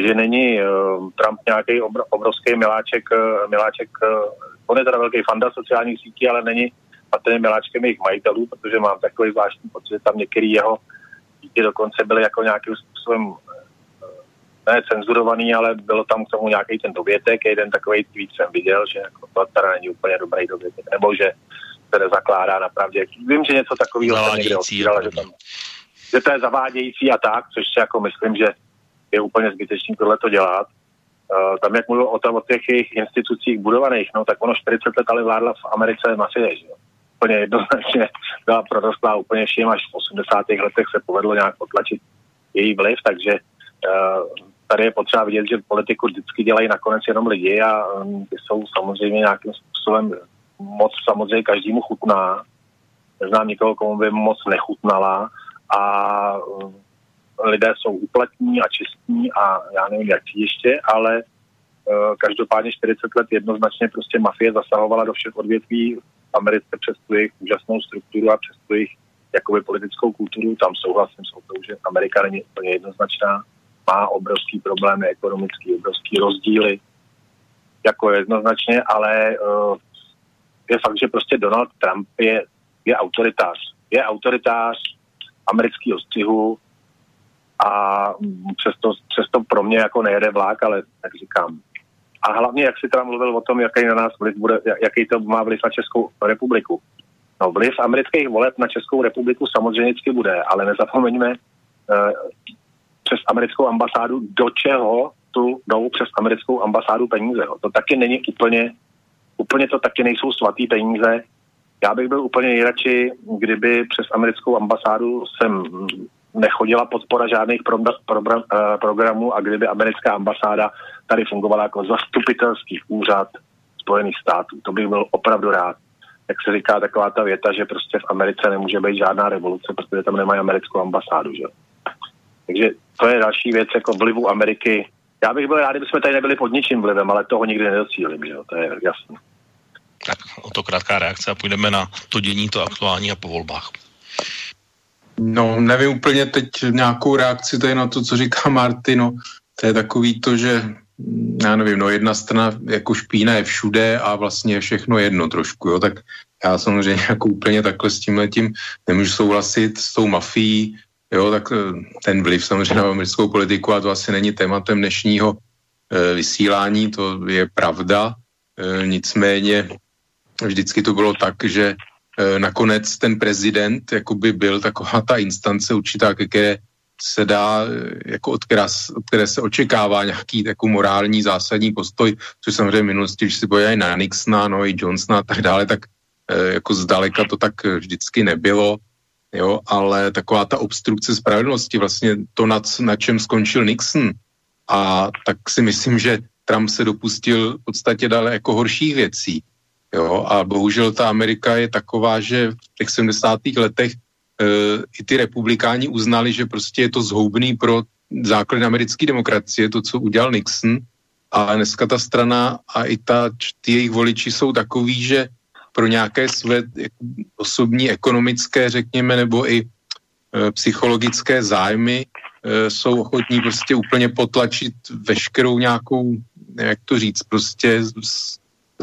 že není uh, Trump nějaký obr- obrovský miláček, uh, miláček uh, on je teda velký fanda sociálních sítí, ale není patrně miláčkem jejich majitelů, protože mám takový zvláštní pocit, že tam některý jeho díky dokonce byly jako nějakým způsobem ne cenzurovaný, ale bylo tam k tomu nějaký ten dovětek, jeden takový tweet jsem viděl, že jako to teda není úplně dobrý dovětek, nebo že se nezakládá na pravdě. Vím, že něco takového jsem někde otvíral, že, tam, že to je zavádějící a tak, což si jako myslím, že je úplně zbytečný tohle to dělat. Uh, tam, jak mluvil o, tom, o těch jejich institucích budovaných, no tak ono 40 let ale vládla v Americe mafie, že jo. Úplně jednoznačně byla prorostlá úplně vším, až v 80. letech se povedlo nějak potlačit její vliv, takže uh, tady je potřeba vidět, že politiku vždycky dělají nakonec jenom lidi a um, ty jsou samozřejmě nějakým způsobem moc samozřejmě každému chutná. Neznám nikoho, komu by moc nechutnala a uh, lidé jsou uplatní a čistní a já nevím, jak ještě, ale uh, každopádně 40 let jednoznačně prostě mafie zasahovala do všech odvětví v Americe přes tu jejich úžasnou strukturu a přes tu jejich jakoby politickou kulturu. Tam souhlasím s tou, že Amerika není úplně jednoznačná, má obrovský problémy ekonomický, obrovský rozdíly, jako jednoznačně, ale uh, je fakt, že prostě Donald Trump je, je autoritář. Je autoritář amerického střihu a přesto, přesto pro mě jako nejede vlák, ale tak říkám. A hlavně, jak si teda mluvil o tom, jaký na nás vliv bude, jaký to má vliv na Českou republiku. No, vliv amerických voleb na Českou republiku samozřejmě vždycky bude, ale nezapomeňme eh, přes americkou ambasádu, do čeho tu jdou přes americkou ambasádu peníze. To taky není úplně, úplně to taky nejsou svatý peníze. Já bych byl úplně nejradši, kdyby přes americkou ambasádu sem nechodila podpora žádných pro, pro, pro, eh, programů a kdyby americká ambasáda tady fungovala jako zastupitelský úřad Spojených států. To bych byl opravdu rád. Jak se říká taková ta věta, že prostě v Americe nemůže být žádná revoluce, protože tam nemají americkou ambasádu. Že? Takže to je další věc jako vlivu Ameriky. Já bych byl rád, kdyby jsme tady nebyli pod ničím vlivem, ale toho nikdy nedocílím, že jo? to je jasné. Tak o to krátká reakce a půjdeme na to dění, to aktuální a po volbách. No, nevím úplně teď nějakou reakci tady na to, co říká Martino. To je takový to, že mm, já nevím, no jedna strana jako špína je všude a vlastně je všechno jedno trošku, jo, tak já samozřejmě jako úplně takhle s tím letím nemůžu souhlasit s tou mafií, jo, tak eh, ten vliv samozřejmě na americkou politiku a to asi není tématem dnešního e, vysílání, to je pravda, e, nicméně vždycky to bylo tak, že Eh, nakonec ten prezident jakoby byl taková ta instance určitá, které se dá, eh, jako od, která, od které se očekává nějaký jako morální zásadní postoj, což samozřejmě v minulosti, když si bojají na Nixona, no i Johnsona a tak dále, tak e, jako zdaleka to tak vždycky nebylo, jo, ale taková ta obstrukce spravedlnosti, vlastně to, na, na čem skončil Nixon, a tak si myslím, že Trump se dopustil v podstatě dále jako horších věcí. Jo, a bohužel ta Amerika je taková, že v těch 70. letech e, i ty republikáni uznali, že prostě je to zhoubný pro základ americké demokracie, to, co udělal Nixon. A dneska ta strana a i ta, ty jejich voliči jsou takový, že pro nějaké své osobní, ekonomické, řekněme, nebo i e, psychologické zájmy e, jsou ochotní prostě úplně potlačit veškerou nějakou, jak to říct, prostě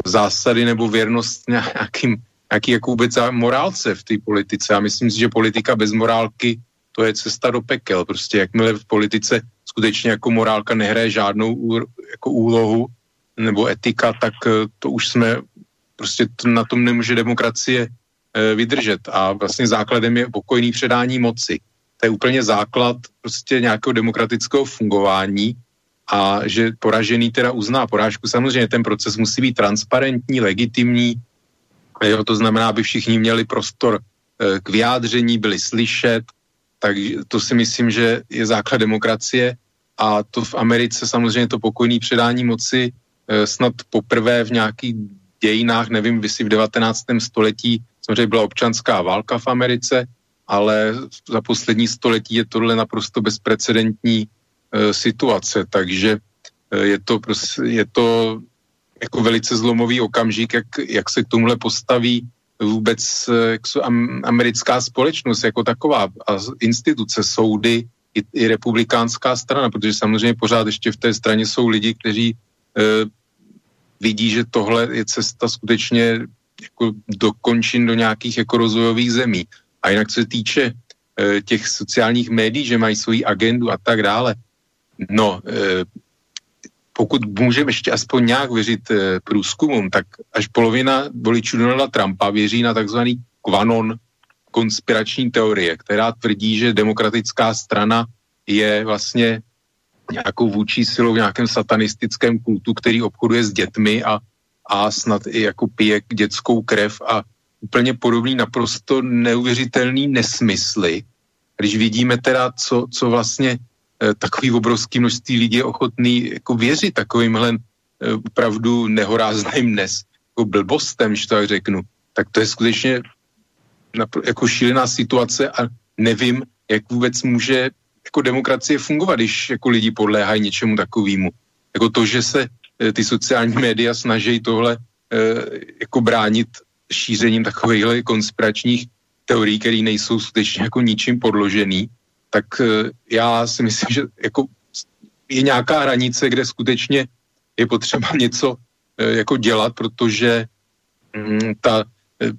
zásady nebo věrnost nějakým, nějaký jako vůbec morálce v té politice. A myslím si, že politika bez morálky to je cesta do pekel. Prostě jakmile v politice skutečně jako morálka nehraje žádnou jako úlohu nebo etika, tak eh, to už jsme prostě to, na tom nemůže demokracie e, vydržet. A vlastně základem je pokojný předání moci. To je úplně základ prostě nějakého demokratického fungování a že poražený teda uzná porážku. Samozřejmě ten proces musí být transparentní, legitimní, jo, to znamená, aby všichni měli prostor e, k vyjádření, byli slyšet, tak to si myslím, že je základ demokracie a to v Americe samozřejmě to pokojné předání moci e, snad poprvé v nějakých dějinách, nevím, si v 19. století, samozřejmě byla občanská válka v Americe, ale za poslední století je tohle naprosto bezprecedentní situace, takže e, je to, prostě, je to jako velice zlomový okamžik, jak, jak se k tomuhle postaví vůbec e, jsou americká společnost jako taková a instituce, soudy i, i republikánská strana, protože samozřejmě pořád ještě v té straně jsou lidi, kteří e, vidí, že tohle je cesta skutečně jako do končin do nějakých jako rozvojových zemí. A jinak se týče e, těch sociálních médií, že mají svoji agendu a tak dále, No, eh, pokud můžeme ještě aspoň nějak věřit eh, průzkumům, tak až polovina voličů Donalda Trumpa věří na takzvaný kvanon konspirační teorie, která tvrdí, že demokratická strana je vlastně nějakou vůči silou v nějakém satanistickém kultu, který obchoduje s dětmi a, a snad i jako pije dětskou krev a úplně podobný naprosto neuvěřitelný nesmysly. Když vidíme teda, co, co vlastně takový obrovský množství lidí je ochotný jako věřit takovýmhle eh, opravdu nehorázným dnes, jako blbostem, že to tak řeknu, tak to je skutečně jako šílená situace a nevím, jak vůbec může jako demokracie fungovat, když jako lidi podléhají něčemu takovému. Jako to, že se eh, ty sociální média snaží tohle jako bránit šířením takovýchhle konspiračních teorií, které nejsou skutečně jako ničím podložený, tak eh, já si myslím, že jako je nějaká hranice, kde skutečně je potřeba něco eh, jako dělat, protože mm, ta eh,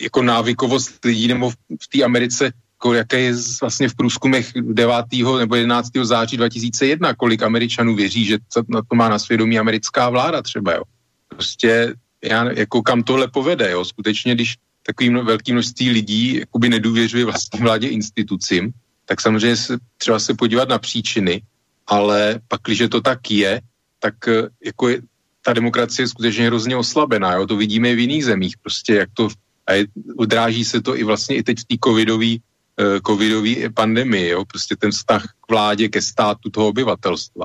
jako návykovost lidí nebo v té Americe jako jaké je vlastně v průzkumech 9. nebo 11. září 2001, kolik Američanů věří, že na to má na svědomí americká vláda třeba, jo. Prostě já, jako kam tohle povede, jo. Skutečně, když takový velký množství lidí jakoby nedůvěřuje vlastní vládě institucím, tak samozřejmě se, třeba se podívat na příčiny, ale pak, když to tak je, tak eh, jako je, ta demokracie je skutečně hrozně oslabená. Jo? To vidíme i v jiných zemích. Prostě jak to a je, odráží se to i vlastně i teď v té covidové uh, covidový pandemii, jo? prostě ten vztah k vládě, ke státu toho obyvatelstva.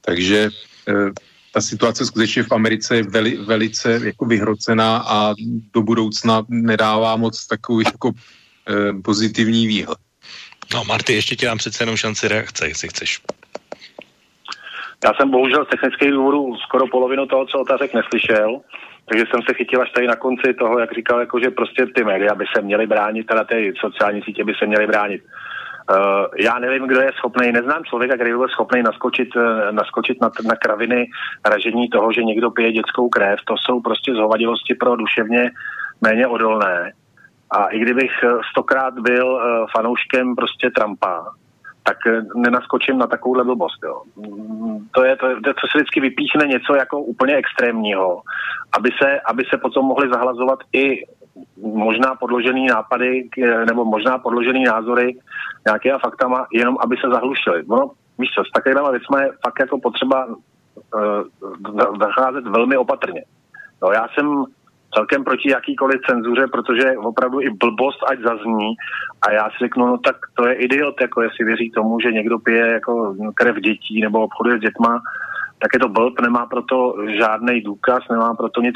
Takže uh, ta situace skutečně v Americe je veli, velice jako vyhrocená a do budoucna nedává moc takový jako pozitivní výhled. No Marty, ještě ti dám přece jenom šanci reakce, jestli chceš. Já jsem bohužel z technických důvodů skoro polovinu toho, co otázek neslyšel, takže jsem se chytil až tady na konci toho, jak říkal, jako, že prostě ty média by se měly bránit, teda ty sociální sítě by se měly bránit. Uh, já nevím, kdo je schopný, neznám člověka, který by byl schopný naskočit, uh, naskočit na, na kraviny ražení toho, že někdo pije dětskou krev. To jsou prostě zhovadilosti pro duševně méně odolné. A i kdybych stokrát byl uh, fanouškem prostě Trumpa, tak eh, nenaskočím na takovouhle blbost. Jo. Mm, to, je, to, to se vždycky vypíchne něco jako úplně extrémního, aby se, aby se potom mohli zahlazovat i možná podložený nápady nebo možná podložený názory nějakýma faktama, jenom aby se zahlušili. Ono, víš co, s takovýma věcmi je fakt jako potřeba uh, zacházet velmi opatrně. No, já jsem celkem proti jakýkoliv cenzuře, protože opravdu i blbost ať zazní. A já si řeknu, no tak to je idiot, jako jestli věří tomu, že někdo pije jako krev dětí nebo obchoduje s dětma, tak je to blb, nemá proto žádný důkaz, nemá proto nic,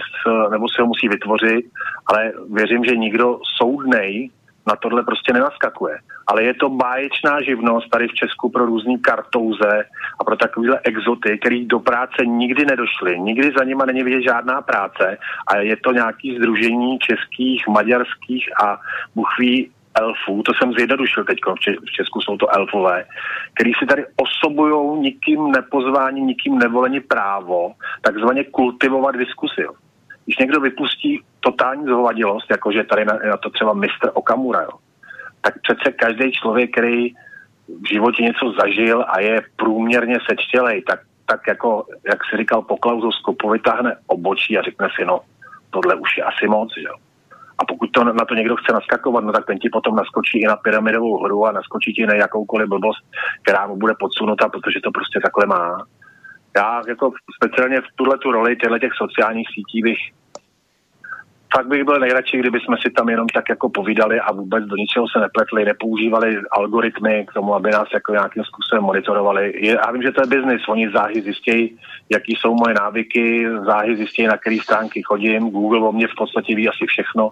nebo si ho musí vytvořit, ale věřím, že nikdo soudnej na tohle prostě nenaskakuje. Ale je to báječná živnost tady v Česku pro různý kartouze a pro takovéhle exoty, který do práce nikdy nedošly. Nikdy za nima není vidět žádná práce a je to nějaký združení českých, maďarských a buchví elfů, to jsem zjednodušil teď, v Česku jsou to elfové, který si tady osobují nikým nepozvání, nikým nevolení právo, takzvaně kultivovat diskusi. Když někdo vypustí totální zhovadilost, jakože tady na, na to třeba mistr Okamura, jo, tak přece každý člověk, který v životě něco zažil a je průměrně sečtělej, tak, tak jako, jak si říkal po klauzoskopu, vytáhne obočí a řekne si, no, tohle už je asi moc, že jo. A pokud to, na to někdo chce naskakovat, no tak ten ti potom naskočí i na pyramidovou hru a naskočí ti na jakoukoliv blbost, která mu bude podsunuta, protože to prostě takhle má. Já jako speciálně v tuhle tu roli těchto těch sociálních sítí bych fakt bych byl nejradši, kdyby jsme si tam jenom tak jako povídali a vůbec do ničeho se nepletli, nepoužívali algoritmy k tomu, aby nás jako nějakým způsobem monitorovali. Já vím, že to je biznis, oni záhy zjistějí, jaký jsou moje návyky, záhy zjistějí, na které stránky chodím, Google o mě v podstatě ví asi všechno.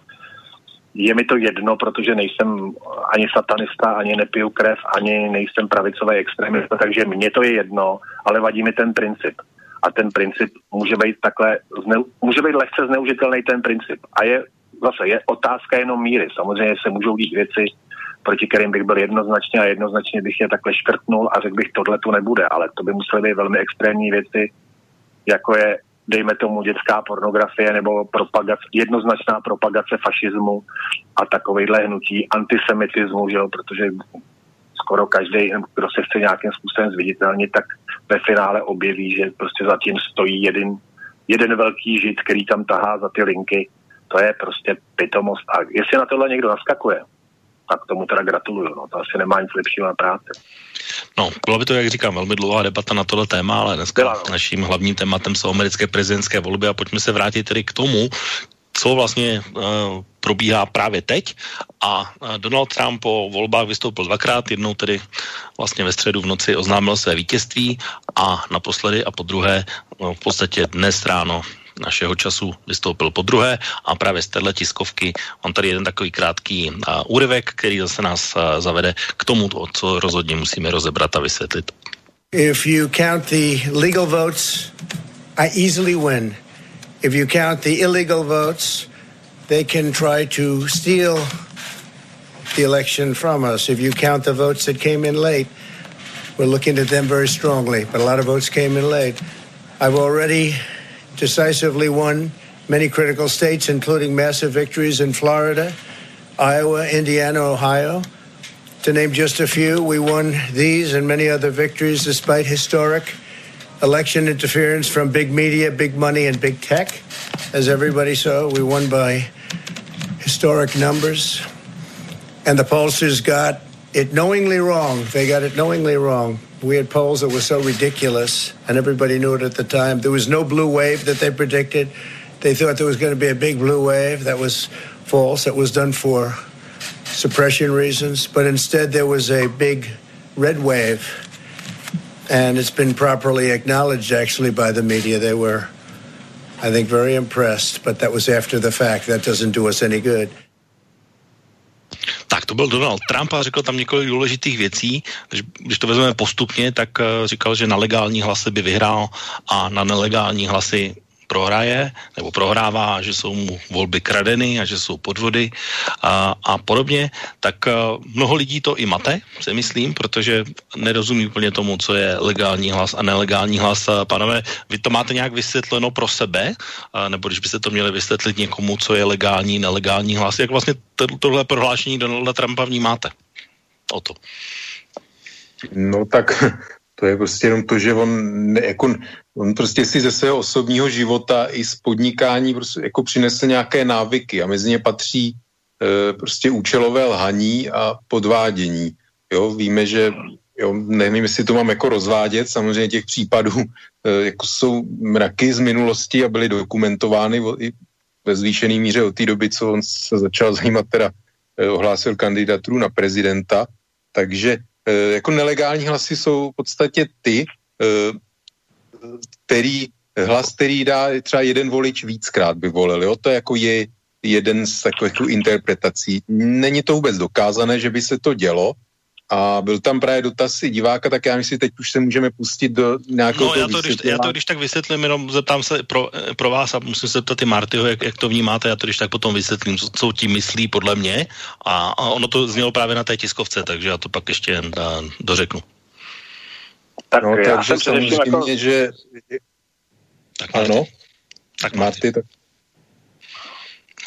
Je mi to jedno, protože nejsem ani satanista, ani nepiju krev, ani nejsem pravicový extremista, takže mně to je jedno, ale vadí mi ten princip a ten princip může být takhle, může být lehce zneužitelný ten princip. A je zase je otázka jenom míry. Samozřejmě se můžou dít věci, proti kterým bych byl jednoznačně a jednoznačně bych je takhle škrtnul a řekl bych, tohle tu nebude, ale to by musely být velmi extrémní věci, jako je, dejme tomu, dětská pornografie nebo propagace, jednoznačná propagace fašismu a takovejhle hnutí antisemitismu, že jo, protože skoro každý, kdo se chce nějakým způsobem zviditelnit, tak ve finále objeví, že prostě zatím stojí jeden, jeden velký žid, který tam tahá za ty linky. To je prostě pitomost. A jestli na tohle někdo naskakuje, tak tomu teda gratuluju. No, to asi nemá nic lepšího na práci. No, bylo by to, jak říkám, velmi dlouhá debata na tohle téma, ale dneska Byla, no. naším hlavním tématem jsou americké prezidentské volby a pojďme se vrátit tedy k tomu, co vlastně uh, probíhá právě teď a uh, Donald Trump po volbách vystoupil dvakrát, jednou tedy vlastně ve středu v noci oznámil své vítězství a naposledy a po druhé no, v podstatě dnes ráno našeho času vystoupil po druhé a právě z téhle tiskovky on tady jeden takový krátký uh, úryvek, který zase nás uh, zavede k tomu, co rozhodně musíme rozebrat a vysvětlit. If you count the legal votes, I easily win. If you count the illegal votes, they can try to steal the election from us. If you count the votes that came in late, we're looking at them very strongly, but a lot of votes came in late. I've already decisively won many critical states, including massive victories in Florida, Iowa, Indiana, Ohio. To name just a few, we won these and many other victories despite historic election interference from big media, big money, and big tech. As everybody saw, we won by historic numbers. And the pollsters got it knowingly wrong. They got it knowingly wrong. We had polls that were so ridiculous, and everybody knew it at the time. There was no blue wave that they predicted. They thought there was going to be a big blue wave. That was false. That was done for suppression reasons. But instead, there was a big red wave. And it's been properly acknowledged, actually, by the media. They were, I think, very impressed. But that was after the fact. That doesn't do us any good. Tak to byl Donald Trump a řekl tam několik důležitých věcí. Když, když to vezmeme postupně, tak uh, říkal, že na legální hlasy by vyhrál a na nelegální hlasy prohraje nebo prohrává, že jsou mu volby kradeny a že jsou podvody a, a podobně, tak uh, mnoho lidí to i mate, si myslím, protože nerozumí úplně tomu, co je legální hlas a nelegální hlas. Panové, vy to máte nějak vysvětleno pro sebe, uh, nebo když byste to měli vysvětlit někomu, co je legální, nelegální hlas, jak vlastně to, tohle prohlášení Donalda Trumpa vnímáte? O to. No tak to je prostě jenom to, že on, jako, on prostě si ze svého osobního života i z podnikání prostě jako přinesl nějaké návyky a mezi ně patří e, prostě účelové lhaní a podvádění. Jo, víme, že jo, nevím, jestli to mám jako rozvádět, samozřejmě těch případů e, jako jsou mraky z minulosti a byly dokumentovány o, i ve zvýšené míře od té doby, co on se začal zajímat, teda e, ohlásil kandidaturu na prezidenta, takže jako nelegální hlasy jsou v podstatě ty, eh, který hlas, který dá třeba jeden volič víckrát by volil. Jo? To jako je jeden z takových interpretací. Není to vůbec dokázané, že by se to dělo, a byl tam právě dotaz i diváka, tak já myslím, teď už se můžeme pustit do nějakého No já to, když, já to když tak vysvětlím, jenom zeptám se pro, pro vás a musím se zeptat i Martyho, jak, jak to vnímáte, já to když tak potom vysvětlím, co, co tím myslí podle mě a, a ono to znělo právě na té tiskovce, takže já to pak ještě jen dá, dořeknu. Tak no, takže samozřejmě, jako... že... Tak ano. Tak Marty, tak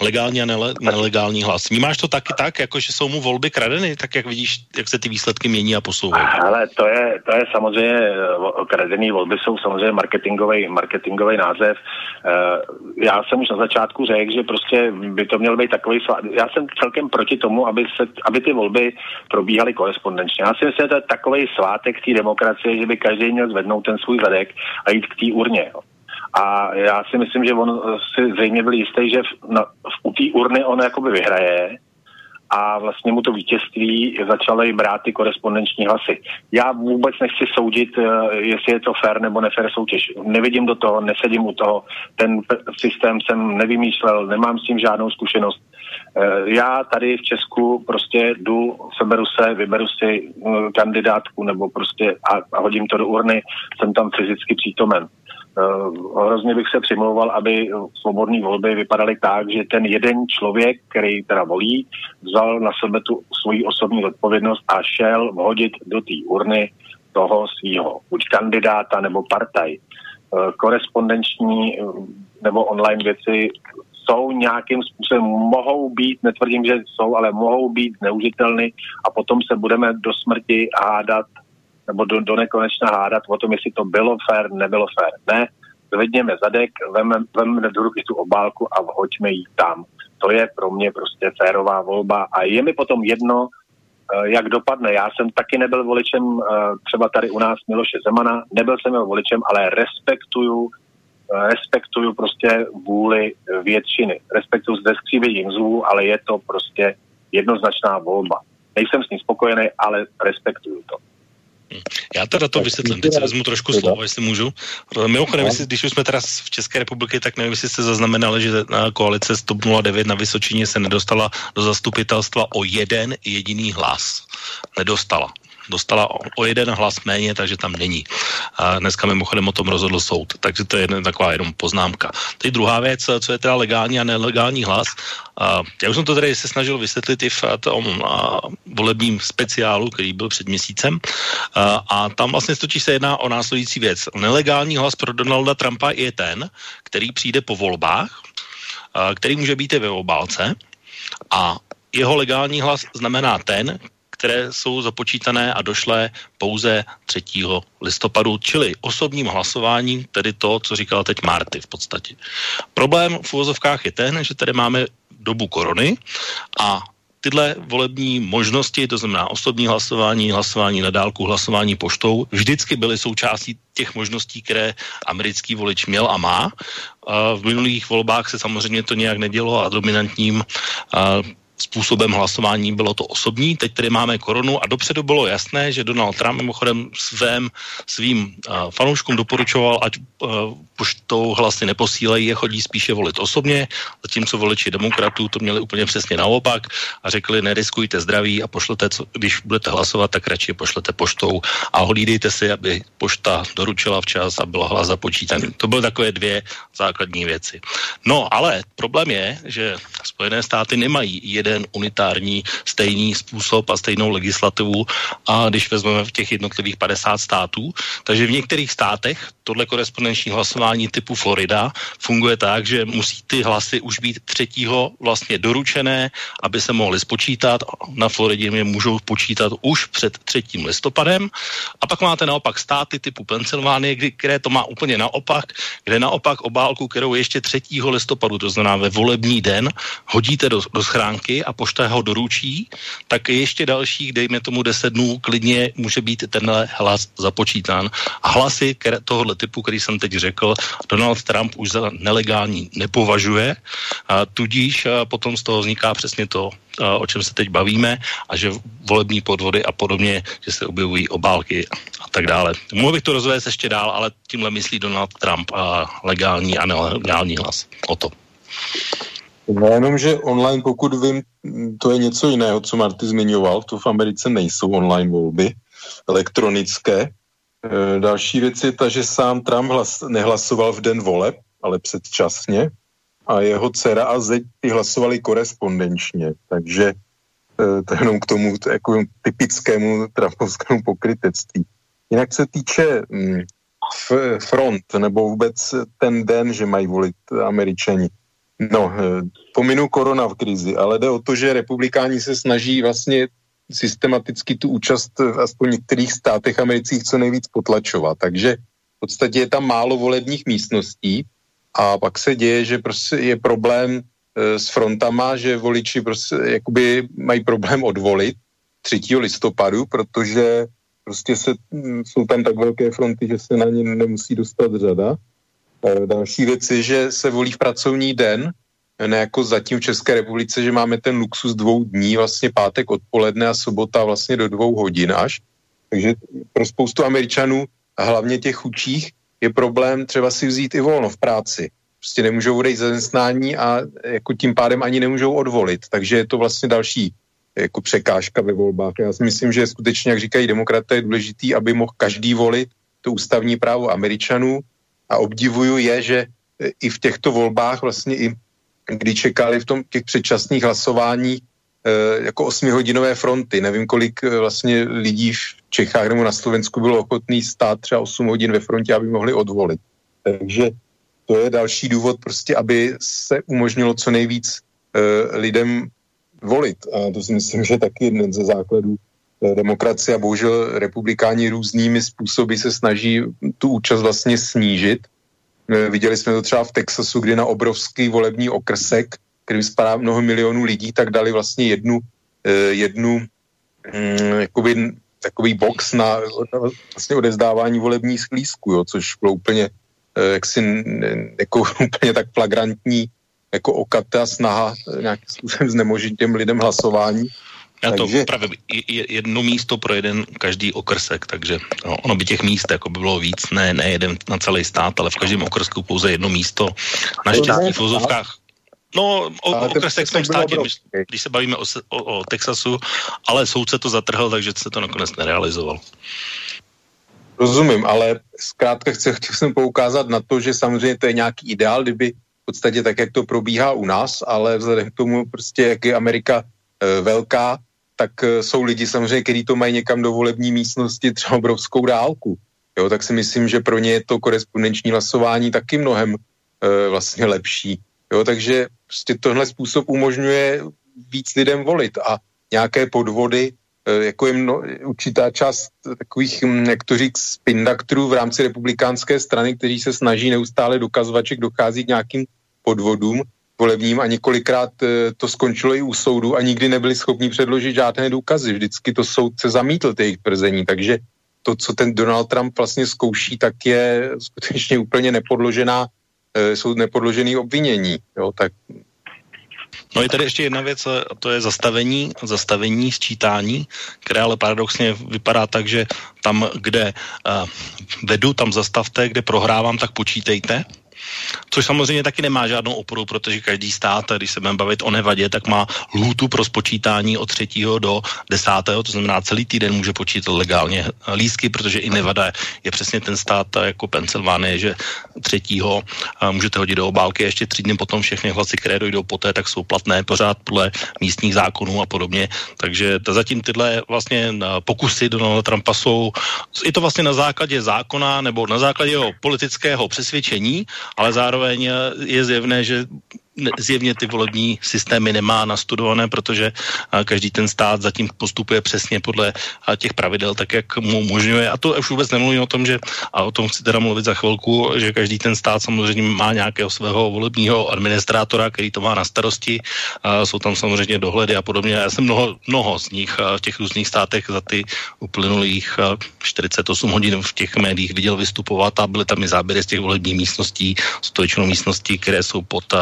legální a nele, nelegální hlas. Vnímáš to taky tak, jako že jsou mu volby kradeny, tak jak vidíš, jak se ty výsledky mění a posouvají? Ale to je, to je samozřejmě, eh, kradený volby jsou samozřejmě marketingový, marketingový název. Eh, já jsem už na začátku řekl, že prostě by to měl být takový Já jsem celkem proti tomu, aby, se, aby ty volby probíhaly korespondenčně. Já si myslím, že to je takový svátek té demokracie, že by každý měl zvednout ten svůj zadek a jít k té urně. A já si myslím, že on si zřejmě byl jistý, že v, na, v, u té urny on jakoby vyhraje a vlastně mu to vítězství začaly brát ty korespondenční hlasy. Já vůbec nechci soudit, eh, jestli je to fair nebo nefair soutěž. Nevidím do toho, nesedím u toho. Ten systém jsem nevymýšlel, nemám s tím žádnou zkušenost. Eh, já tady v Česku prostě jdu, seberu se, vyberu si eh, kandidátku nebo prostě a, a hodím to do urny, jsem tam fyzicky přítomen. Uh, hrozně bych se přimlouval, aby svobodné volby vypadaly tak, že ten jeden člověk, který teda volí, vzal na sebe tu svoji osobní odpovědnost a šel vhodit do té urny toho svého, buď kandidáta nebo partaj. Uh, korespondenční uh, nebo online věci jsou nějakým způsobem, mohou být, netvrdím, že jsou, ale mohou být zneužitelny a potom se budeme do smrti hádat nebo do, do nekonečna hádat o tom, jestli to bylo fér, nebylo fér. Ne, zvedněme zadek, vememe do ruky tu obálku a vhoďme ji tam. To je pro mě prostě férová volba a je mi potom jedno, eh, jak dopadne. Já jsem taky nebyl voličem eh, třeba tady u nás Miloše Zemana, nebyl jsem jeho voličem, ale respektuju eh, respektuju prostě vůli většiny. Respektuju s deskřívěním zlů, ale je to prostě jednoznačná volba. Nejsem s ním spokojený, ale respektuju to. Já teda to vysvětlím, teď si vezmu trošku slovo, jestli můžu. Mimochodem, jestli, když už jsme teda v České republice, tak nevím, jestli jste zaznamenali, že koalice STOP 09 na Vysočině se nedostala do zastupitelstva o jeden jediný hlas. Nedostala dostala o jeden hlas méně, takže tam není. A dneska mimochodem o tom rozhodl soud, takže to je jedna taková jenom poznámka. Teď druhá věc, co je teda legální a nelegální hlas. A já už jsem to tady se snažil vysvětlit i v tom volebním speciálu, který byl před měsícem. A, a tam vlastně totiž se jedná o následující věc. Nelegální hlas pro Donalda Trumpa je ten, který přijde po volbách, který může být i ve obálce a jeho legální hlas znamená ten, které jsou započítané a došlé pouze 3. listopadu, čili osobním hlasováním, tedy to, co říkala teď Marty v podstatě. Problém v uvozovkách je ten, že tady máme dobu korony a tyhle volební možnosti, to znamená osobní hlasování, hlasování na dálku, hlasování poštou, vždycky byly součástí těch možností, které americký volič měl a má. V minulých volbách se samozřejmě to nějak nedělo a dominantním způsobem hlasování bylo to osobní, teď tady máme koronu a dopředu bylo jasné, že Donald Trump mimochodem svém, svým uh, fanouškům doporučoval, ať uh, poštou hlasy neposílejí, je chodí spíše volit osobně, zatímco voliči demokratů to měli úplně přesně naopak a řekli, neriskujte zdraví a pošlete, co, když budete hlasovat, tak radši pošlete poštou a hlídejte si, aby pošta doručila včas a byla hlas započítaný. To byly takové dvě základní věci. No, ale problém je, že Spojené státy nemají jeden jeden unitární stejný způsob a stejnou legislativu. A když vezmeme v těch jednotlivých 50 států, takže v některých státech tohle korespondenční hlasování typu Florida funguje tak, že musí ty hlasy už být třetího vlastně doručené, aby se mohly spočítat. Na Floridě je můžou počítat už před 3. listopadem. A pak máte naopak státy typu Pensylvánie, které to má úplně naopak, kde naopak obálku, kterou ještě 3. listopadu, to znamená ve volební den, hodíte do, do schránky a pošta ho doručí, tak ještě dalších, dejme tomu 10 dnů, klidně může být tenhle hlas započítán. A hlasy tohohle typu, který jsem teď řekl, Donald Trump už za nelegální nepovažuje, a tudíž a potom z toho vzniká přesně to, a, o čem se teď bavíme, a že volební podvody a podobně, že se objevují obálky a tak dále. Mohl bych to rozvést ještě dál, ale tímhle myslí Donald Trump a legální a nelegální hlas. O to. No jenom, že online, pokud vím, to je něco jiného, co Marty zmiňoval, to v Americe nejsou online volby elektronické. E, další věc je ta, že sám Trump hlas, nehlasoval v den voleb, ale předčasně. A jeho dcera a zeď ty hlasovali korespondenčně, takže e, to jenom k tomu jako typickému trumpovskému pokrytectví. Jinak se týče mm, front, nebo vůbec ten den, že mají volit američani, No, eh, pominu korona v krizi, ale jde o to, že republikáni se snaží vlastně systematicky tu účast v aspoň některých státech amerických co nejvíc potlačovat. Takže v podstatě je tam málo volebních místností a pak se děje, že prostě je problém e, s frontama, že voliči prostě jakoby mají problém odvolit 3. listopadu, protože prostě se, hm, jsou tam tak velké fronty, že se na ně nemusí dostat řada. Eh, další věc je, že se volí v pracovní den, ne jako zatím v České republice, že máme ten luxus dvou dní, vlastně pátek odpoledne a sobota vlastně do dvou hodin až. Takže pro spoustu Američanů a hlavně těch chudších je problém třeba si vzít i volno v práci. Prostě nemůžou odejít ze zaměstnání a jako tím pádem ani nemůžou odvolit. Takže je to vlastně další jako překážka ve volbách. Já si myslím, že skutečně, jak říkají demokraté, je důležitý, aby mohl každý volit to ústavní právo Američanů, a obdivuju je, že i v těchto volbách vlastně i kdy čekali v tom těch předčasných hlasování e, jako osmihodinové fronty. Nevím, kolik e, vlastně lidí v Čechách nebo na Slovensku bylo ochotný stát třeba 8 hodin ve frontě, aby mohli odvolit. Takže to je další důvod prostě, aby se umožnilo co nejvíc e, lidem volit. A to si myslím, že taky jeden ze základů demokracie a bohužel republikáni různými způsoby se snaží tu účast vlastně snížit viděli jsme to třeba v Texasu, kdy na obrovský volební okrsek, který spadá mnoho milionů lidí, tak dali vlastně jednu, eh, jednu mm, jakoby, takový box na, na vlastně odezdávání volebních sklízků, jo, což bylo úplně eh, jaksi jako úplně tak flagrantní jako okata snaha nějakým způsobem znemožit těm lidem hlasování. Já to takže... právě jedno místo pro jeden každý okrsek, takže no, ono by těch míst jako by bylo víc, ne, ne jeden na celý stát, ale v každém okrsku pouze jedno místo. Naštěstí v vozovkách No, o, okresek v tom státě, když se bavíme o, o, o Texasu, ale soudce to zatrhl, takže se to nakonec nerealizoval. Rozumím, ale zkrátka chci, chtěl jsem poukázat na to, že samozřejmě to je nějaký ideál, kdyby v podstatě tak, jak to probíhá u nás, ale vzhledem k tomu prostě, jak je Amerika e, velká, tak eh, jsou lidi samozřejmě, kteří to mají někam do volební místnosti třeba obrovskou dálku. Jo, tak si myslím, že pro ně je to korespondenční hlasování taky mnohem e, vlastně lepší. Jo, takže prostě tohle způsob umožňuje víc lidem volit a nějaké podvody jako je mno, určitá část takových, hm, jak to říct, spindaktorů v rámci republikánské strany, kteří se snaží neustále dokazovat, že dochází k nějakým podvodům volebním a několikrát to skončilo i u soudu a nikdy nebyli schopni předložit žádné důkazy. Vždycky to soudce zamítl ty jejich tvrzení, takže to, co ten Donald Trump vlastně zkouší, tak je skutečně úplně nepodložená, jsou nepodložený obvinění. Jo, tak No je tady ještě jedna věc, a to je zastavení, zastavení sčítání, které ale paradoxně vypadá tak, že tam, kde uh, vedu, tam zastavte, kde prohrávám, tak počítejte. Což samozřejmě taky nemá žádnou oporu, protože každý stát, když se budeme bavit o nevadě, tak má lhůtu pro spočítání od 3. do 10. To znamená, celý týden může počítat legálně lísky, protože i Nevada je přesně ten stát jako Pensylvánie, že 3. můžete hodit do obálky a ještě tři dny potom všechny hlasy, které dojdou poté, tak jsou platné pořád podle místních zákonů a podobně. Takže to zatím tyhle vlastně pokusy Donalda Trumpa jsou, je to vlastně na základě zákona nebo na základě jeho politického přesvědčení, ale zároveň je zjevné, že zjevně ty volební systémy nemá nastudované, protože každý ten stát zatím postupuje přesně podle těch pravidel, tak jak mu umožňuje. A to už vůbec nemluvím o tom, že, a o tom chci teda mluvit za chvilku, že každý ten stát samozřejmě má nějakého svého volebního administrátora, který to má na starosti. A jsou tam samozřejmě dohledy a podobně. Já jsem mnoho, mnoho z nich v těch různých státech za ty uplynulých 48 hodin v těch médiích viděl vystupovat a byly tam i záběry z těch volebních místností, z to většinou místností, které jsou pod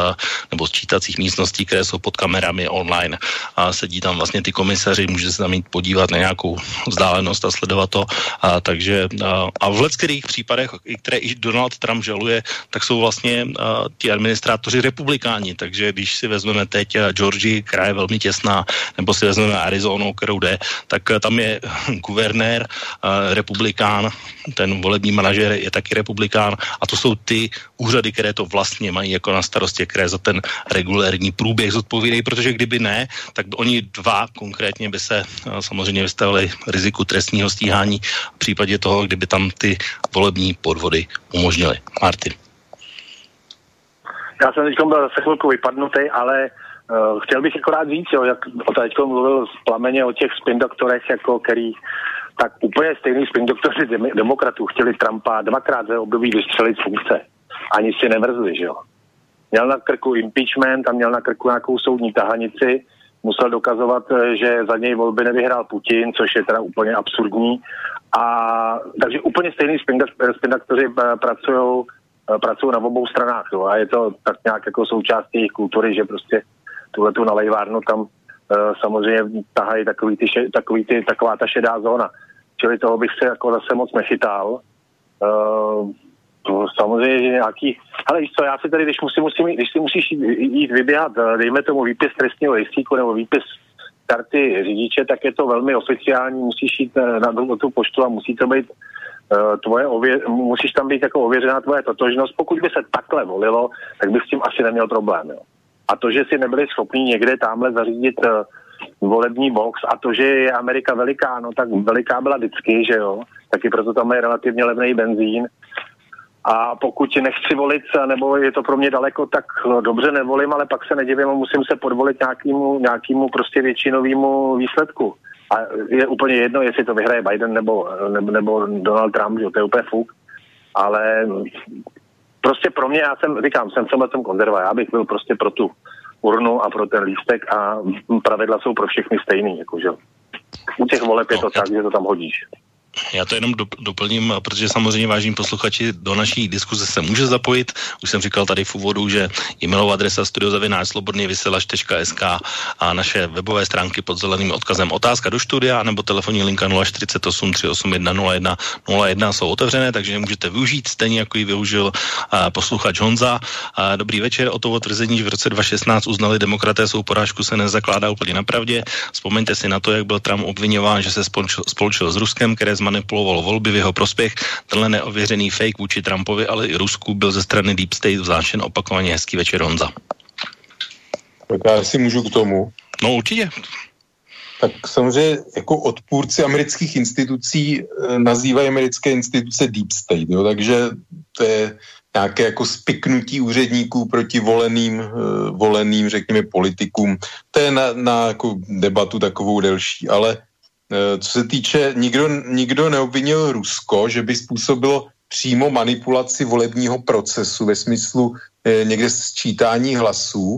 nebo sčítacích místností, které jsou pod kamerami online. A sedí tam vlastně ty komisaři, může se tam jít podívat na nějakou vzdálenost a sledovat to. A, takže a, a v leckých případech, které i Donald Trump žaluje, tak jsou vlastně a, ti administrátoři republikáni, takže když si vezmeme teď Georgii, která je velmi těsná, nebo si vezmeme Arizonu, kterou jde, tak tam je guvernér, a, republikán, ten volební manažer je taky republikán. A to jsou ty úřady, které to vlastně mají jako na starosti, které za ten regulérní průběh zodpovídají, protože kdyby ne, tak oni dva konkrétně by se eh, samozřejmě vystavili riziku trestního stíhání v případě toho, kdyby tam ty volební podvody umožnili. Martin. Já jsem teď byl zase chvilku vypadnutý, ale uh, chtěl bych akorát říct, jo, jak o teď mluvil z plameně o těch spin doktorech, jako který tak úplně stejný spin doktoři demokratů chtěli Trumpa dvakrát za období vystřelit funkce. Ani si nevrzli, že jo měl na krku impeachment a měl na krku nějakou soudní tahanici, musel dokazovat, eh, že za něj volby nevyhrál Putin, což je teda úplně absurdní. A takže úplně stejný spindaktoři eh, pracují eh, pracují na obou stranách. Jo. A je to tak nějak jako součástí jejich kultury, že prostě tuhle tu nalejvárnu tam samozřejmě tahají takový ty, takový ty, taková ta šedá zóna. Čili toho bych se jako zase moc nechytal. No, samozřejmě, že nějaký... Ale víš co, já si tady, když, musím, musím, když si musíš jít, jít vyběhat, eh, dejme tomu výpis trestního rejstříku nebo výpis karty řidiče, tak je to velmi oficiální, musíš jít eh, na, na tu poštu a musí to být uh, tvoje ově, musíš tam být jako ověřená tvoje totožnost. Pokud by se takhle volilo, tak bych s tím asi neměl problém. Jo. A to, že si nebyli schopni někde tamhle zařídit uh, volební box a to, že je Amerika veliká, no tak veliká byla vždycky, že jo, taky proto tam je relativně levný benzín a pokud nechci volit, nebo je to pro mě daleko, tak dobře nevolím, ale pak se nedivím a musím se podvolit nějakému, nějakému prostě většinovému výsledku. A je úplně jedno, jestli to vyhraje Biden nebo, nebo, nebo Donald Trump, že to je úplně fuk. Ale prostě pro mě, já jsem, říkám, jsem v tom konzerva, já bych byl prostě pro tu urnu a pro ten lístek a pravidla jsou pro všechny stejný, jakože. U těch voleb je to tak, že to tam hodíš. Já to jenom doplním, protože samozřejmě vážní posluchači do naší diskuze se může zapojit. Už jsem říkal tady v úvodu, že e-mailová adresa studiozavináčslobodnývysílač.sk a naše webové stránky pod zeleným odkazem otázka do studia nebo telefonní linka 048 381 01 jsou otevřené, takže můžete využít stejně jako ji využil posluchač Honza. dobrý večer. O to tvrzení, že v roce 2016 uznali demokraté svou porážku se nezakládá úplně na pravdě. Vzpomeňte si na to, jak byl Trump obvinován, že se spolčil, spolčil s Ruskem, které zmanipuloval volby v jeho prospěch. Tenhle neověřený fake vůči Trumpovi, ale i Rusku byl ze strany Deep State vznášen opakovaně hezký večer Honza. Tak já si můžu k tomu. No určitě. Tak samozřejmě jako odpůrci amerických institucí eh, nazývají americké instituce Deep State, jo, takže to je nějaké jako spiknutí úředníků proti voleným, uh, voleným řekněme, politikům. To je na, na jako debatu takovou delší, ale co se týče, nikdo, nikdo neobvinil Rusko, že by způsobilo přímo manipulaci volebního procesu ve smyslu eh, někde sčítání hlasů.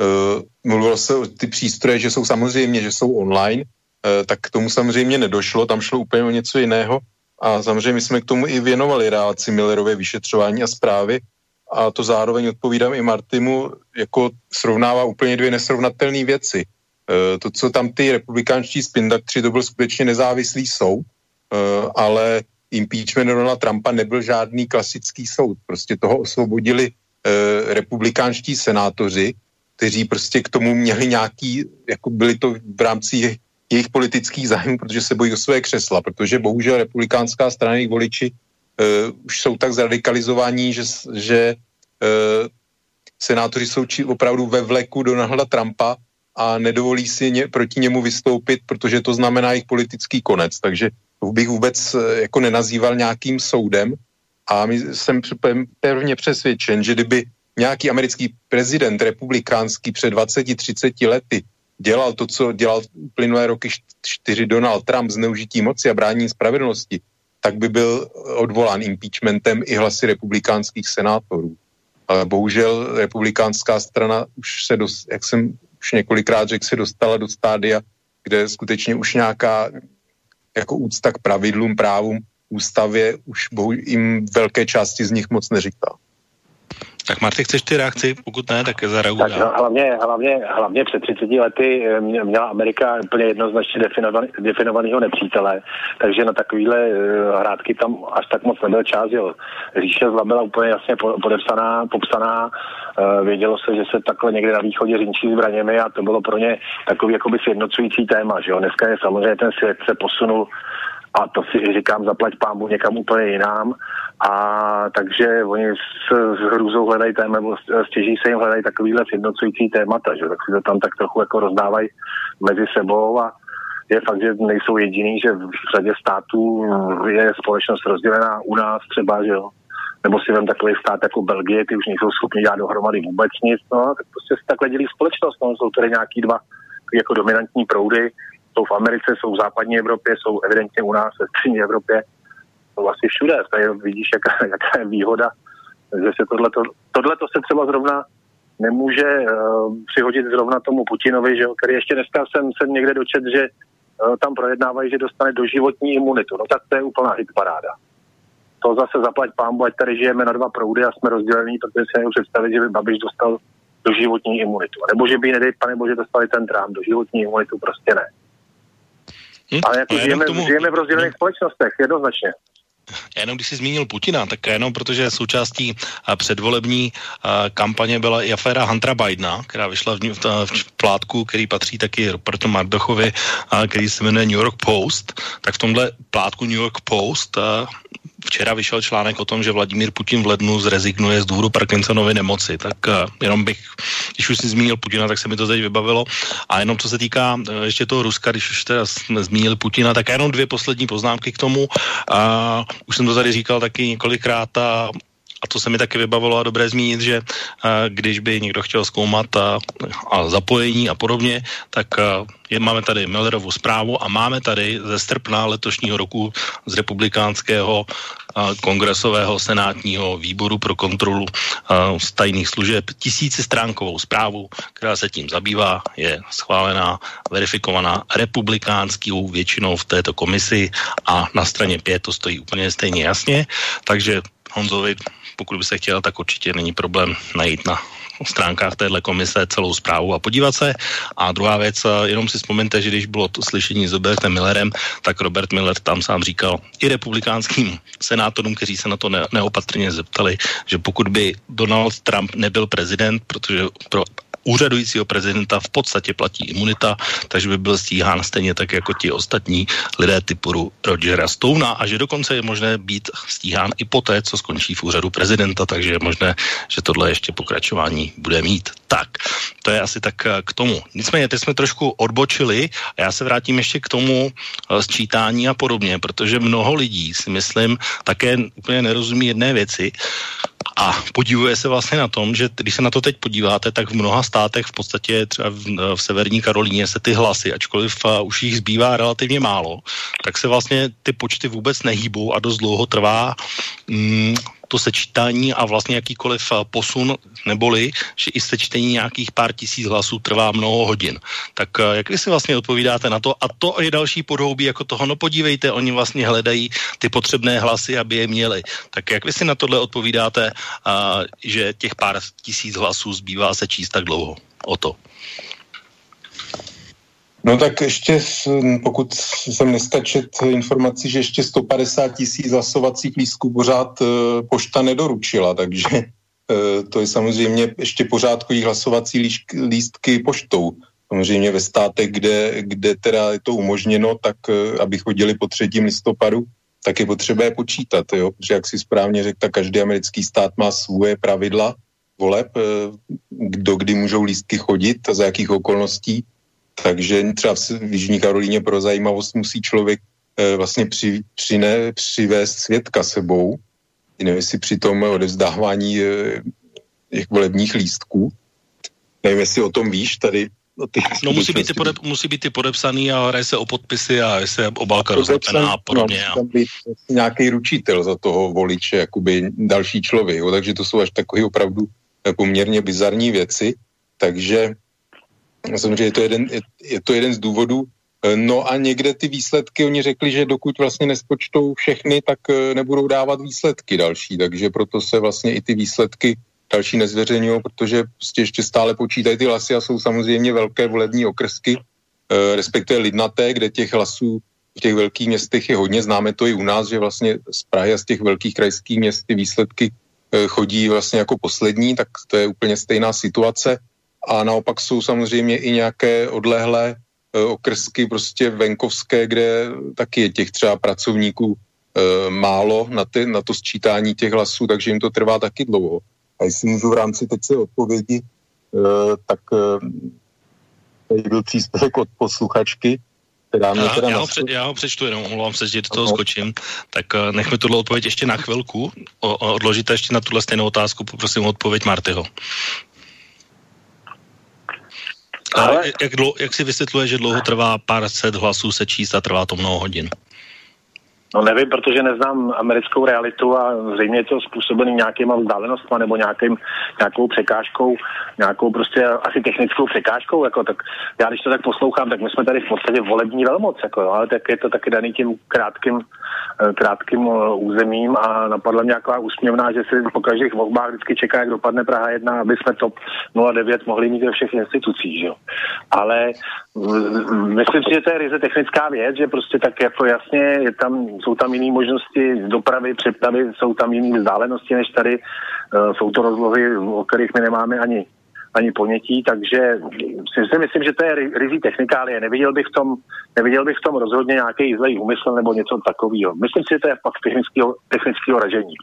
Eh, mluvilo se o ty přístroje, že jsou samozřejmě, že jsou online, eh, tak k tomu samozřejmě nedošlo, tam šlo úplně o něco jiného. A samozřejmě jsme k tomu i věnovali reakci Millerové vyšetřování a zprávy. A to zároveň odpovídám i Martimu, jako srovnává úplně dvě nesrovnatelné věci. E, to, co tam ty republikánští spindaktři, to byl skutečně nezávislý soud, e, ale impeachment Donalda Trumpa nebyl žádný klasický soud. Prostě toho osvobodili e, republikánští senátoři, kteří prostě k tomu měli nějaký, jako byli to v rámci jejich politických zájmů, protože se bojí o své křesla, protože bohužel republikánská strana jejich voliči uh, už jsou tak zradikalizovaní, že, že uh, senátoři jsou či, opravdu ve vleku Donalda Trumpa a nedovolí si ně, proti němu vystoupit, protože to znamená jejich politický konec. Takže bych vůbec uh, jako nenazýval nějakým soudem a my jsem pevně přesvědčen, že kdyby nějaký americký prezident republikánský před 20-30 lety dělal to, co dělal plynulé roky čtyři Donald Trump, zneužití moci a brání spravedlnosti, tak by byl odvolán impeachmentem i hlasy republikánských senátorů. Ale bohužel republikánská strana už se, dost, jak jsem už několikrát řekl, se dostala do stádia, kde skutečně už nějaká jako úcta k pravidlům, právům, ústavě už bohu, jim velké části z nich moc neříká. Tak Marty, chceš ty reakci? Pokud ne, tak zareaguj. Tak hlavně, hlavně, hlavně před 30 lety eh, měla Amerika úplně jednoznačně definovaný, definovaného nepřítele, takže na takovýhle eh, hrádky tam až tak moc nebyl čas. Jo. Říše zla byla úplně jasně podepsaná, popsaná, eh, vědělo se, že se takhle někde na východě řinčí zbraněmi a to bylo pro ně takový jakoby sjednocující téma. Že jo. Dneska je samozřejmě ten svět se posunul a to si říkám, zaplať pámu někam úplně jinám. A takže oni s, s hrůzou hledají téma, stěží se jim hledají takovýhle sjednocující témata, že? Tak si to tam tak trochu jako rozdávají mezi sebou a je fakt, že nejsou jediný, že v řadě států je společnost rozdělená u nás třeba, že jo, nebo si vem takový stát jako Belgie, ty už nejsou schopni dělat dohromady vůbec nic, no, tak prostě se takhle dělí společnost, no, jsou tady nějaký dva jako dominantní proudy, jsou v Americe, jsou v západní Evropě, jsou evidentně u nás ve střední Evropě, jsou asi všude. Tady vidíš, jaká, jaká je výhoda, že se tohleto, tohleto se třeba zrovna nemůže uh, přihodit zrovna tomu Putinovi, že který ještě dneska jsem, jsem někde dočet, že uh, tam projednávají, že dostane doživotní imunitu. No tak to je úplná hitparáda. To zase zaplať pámbu, ať tady žijeme na dva proudy a jsme rozdělení, protože si nemůžu představit, že by Babiš dostal doživotní imunitu. Nebo že by, nedej pane bože, dostali ten Trump, doživotní imunitu prostě ne. Hm? Ale jako žijeme, tomu, žijeme v rozdělených společnostech, jednoznačně. Jenom když jsi zmínil Putina, tak jenom protože součástí předvolební kampaně byla i aféra Huntera Bidena, která vyšla v, v plátku, který patří taky Robertu Mardochovi, který se jmenuje New York Post, tak v tomhle plátku New York Post včera vyšel článek o tom, že Vladimír Putin v lednu zrezignuje z důvodu Parkinsonovy nemoci. Tak uh, jenom bych, když už si zmínil Putina, tak se mi to teď vybavilo. A jenom co se týká uh, ještě toho Ruska, když už teda jsme zmínili Putina, tak jenom dvě poslední poznámky k tomu. Uh, už jsem to tady říkal taky několikrát a a to se mi taky vybavilo a dobré zmínit, že když by někdo chtěl zkoumat a, a zapojení a podobně, tak je, máme tady Millerovu zprávu a máme tady ze srpna letošního roku z republikánského kongresového senátního výboru pro kontrolu z tajných služeb tisícistránkovou zprávu, která se tím zabývá, je schválená, verifikovaná republikánskou většinou v této komisi a na straně 5 to stojí úplně stejně jasně, takže Honzovi pokud by se chtěl, tak určitě není problém najít na stránkách téhle komise celou zprávu a podívat se. A druhá věc, jenom si vzpomeňte, že když bylo to slyšení s Robertem Millerem, tak Robert Miller tam sám říkal i republikánským senátorům, kteří se na to ne- neopatrně zeptali, že pokud by Donald Trump nebyl prezident, protože pro úřadujícího prezidenta v podstatě platí imunita, takže by byl stíhán stejně tak jako ti ostatní lidé typu Rogera Stona a že dokonce je možné být stíhán i poté, co skončí v úřadu prezidenta, takže je možné, že tohle ještě pokračování bude mít. Tak, to je asi tak eh, k tomu. Nicméně, teď jsme trošku odbočili a já se vrátím ještě k tomu eh, sčítání a podobně, protože mnoho lidí si myslím také úplně nerozumí jedné věci A podívuje se vlastně na tom, že když se na to teď podíváte, tak v mnoha státech, v podstatě třeba v, v severní Karolíně se ty hlasy, ačkoliv už jich zbývá relativně málo, tak se vlastně ty počty vůbec nehýbou a dost dlouho trvá mm, to sečítání a vlastně jakýkoliv eh, posun, neboli, že i sečtení nějakých pár tisíc hlasů trvá mnoho hodin. Tak eh, jak vy si vlastně odpovídáte na to? A to je další podhoubí jako toho, no podívejte, oni vlastně hledají ty potřebné hlasy, aby je měli. Tak jak vy si na tohle odpovídáte, a, že těch pár tisíc hlasů zbývá se číst tak dlouho? O to. No tak ještě, pokud jsem nestačet informací, že ještě 150 tisíc hlasovacích lístků pořád e, pošta nedoručila, takže e, to je samozřejmě ještě pořád chodí hlasovací lístky poštou. Samozřejmě ve státech, kde, kde teda je to umožněno, tak e, aby chodili po 3. listopadu, tak je potřeba je počítat, jo? protože jak si správně řekl, tak každý americký stát má svoje pravidla voleb, kdo kdy můžou lístky chodit a za jakých okolností takže třeba v Jižní Karolíně pro zajímavost musí člověk e, vlastně při, přine, přivést svědka sebou, nevím, jestli při tom odevzdávání e, těch volebních lístků. Nevím, jestli o tom víš tady. O ty no musí být, ty podep, musí být ty podepsaný a hraje se o podpisy a se obálka rozlepená a podobně. No, tam být nějaký ručitel za toho voliče, jakoby další člověk, jo, takže to jsou až takové opravdu poměrně bizarní věci, takže Samozřejmě je to jeden, je, je to jeden z důvodů. Eh, no a někde ty výsledky, oni řekli, že dokud vlastně nespočtou všechny, tak eh, nebudou dávat výsledky další, takže proto se vlastně i ty výsledky další nezveřejňují, protože prostě ještě stále počítají ty hlasy a jsou samozřejmě velké volební okrsky, eh, respektive lidnaté, kde těch hlasů v těch velkých městech je hodně. Známe to i u nás, že vlastně z Prahy a z těch velkých krajských měst ty výsledky chodí vlastně jako poslední, tak to je úplně stejná situace a naopak jsou samozřejmě i nějaké odlehlé e, okrsky prostě venkovské, kde taky je těch třeba pracovníků e, málo na, ty, na to sčítání těch hlasů, takže jim to trvá taky dlouho. A jestli můžu v rámci teď se odpovědi, e, tak e, tady byl příspěvek od posluchačky, která mě teda já, ho před, já ho přečtu jenom, omlouvám se, že do toho skočím. Tak nechme tuhle odpověď ještě na chvilku. O, odložíte ještě na tuhle stejnou otázku, poprosím o odpověď Martyho. Ale... jak, dlouho, jak si vysvětluje, že dlouho trvá pár set hlasů se číst a trvá to mnoho hodin? No nevím, protože neznám americkou realitu a zřejmě je to způsobený nějakýma vzdálenostma nebo nějakým, nějakou překážkou, nějakou prostě asi technickou překážkou, jako tak já když to tak poslouchám, tak my jsme tady v podstatě volební velmoc, jako ale tak je to taky daný tím krátkým, eh, krátkým eh, územím a napadla mě nějaká úsměvná, že si po každých volbách vždycky čeká, jak dopadne Praha 1, aby jsme top 09 mohli mít ve všech institucích, jo. Ale myslím si, že to je ryze technická věc, že prostě tak jako jasně je tam jsou tam jiné možnosti dopravy, přepravy, jsou tam jiné vzdálenosti než tady. Uh, jsou to rozlohy, o kterých my nemáme ani ani ponětí, takže si myslím, že to je rizí technikálie. Neviděl bych v tom, neviděl bych v tom rozhodně nějaký zlej úmysl nebo něco takového. Myslím si, že to je fakt technického, technického ražení.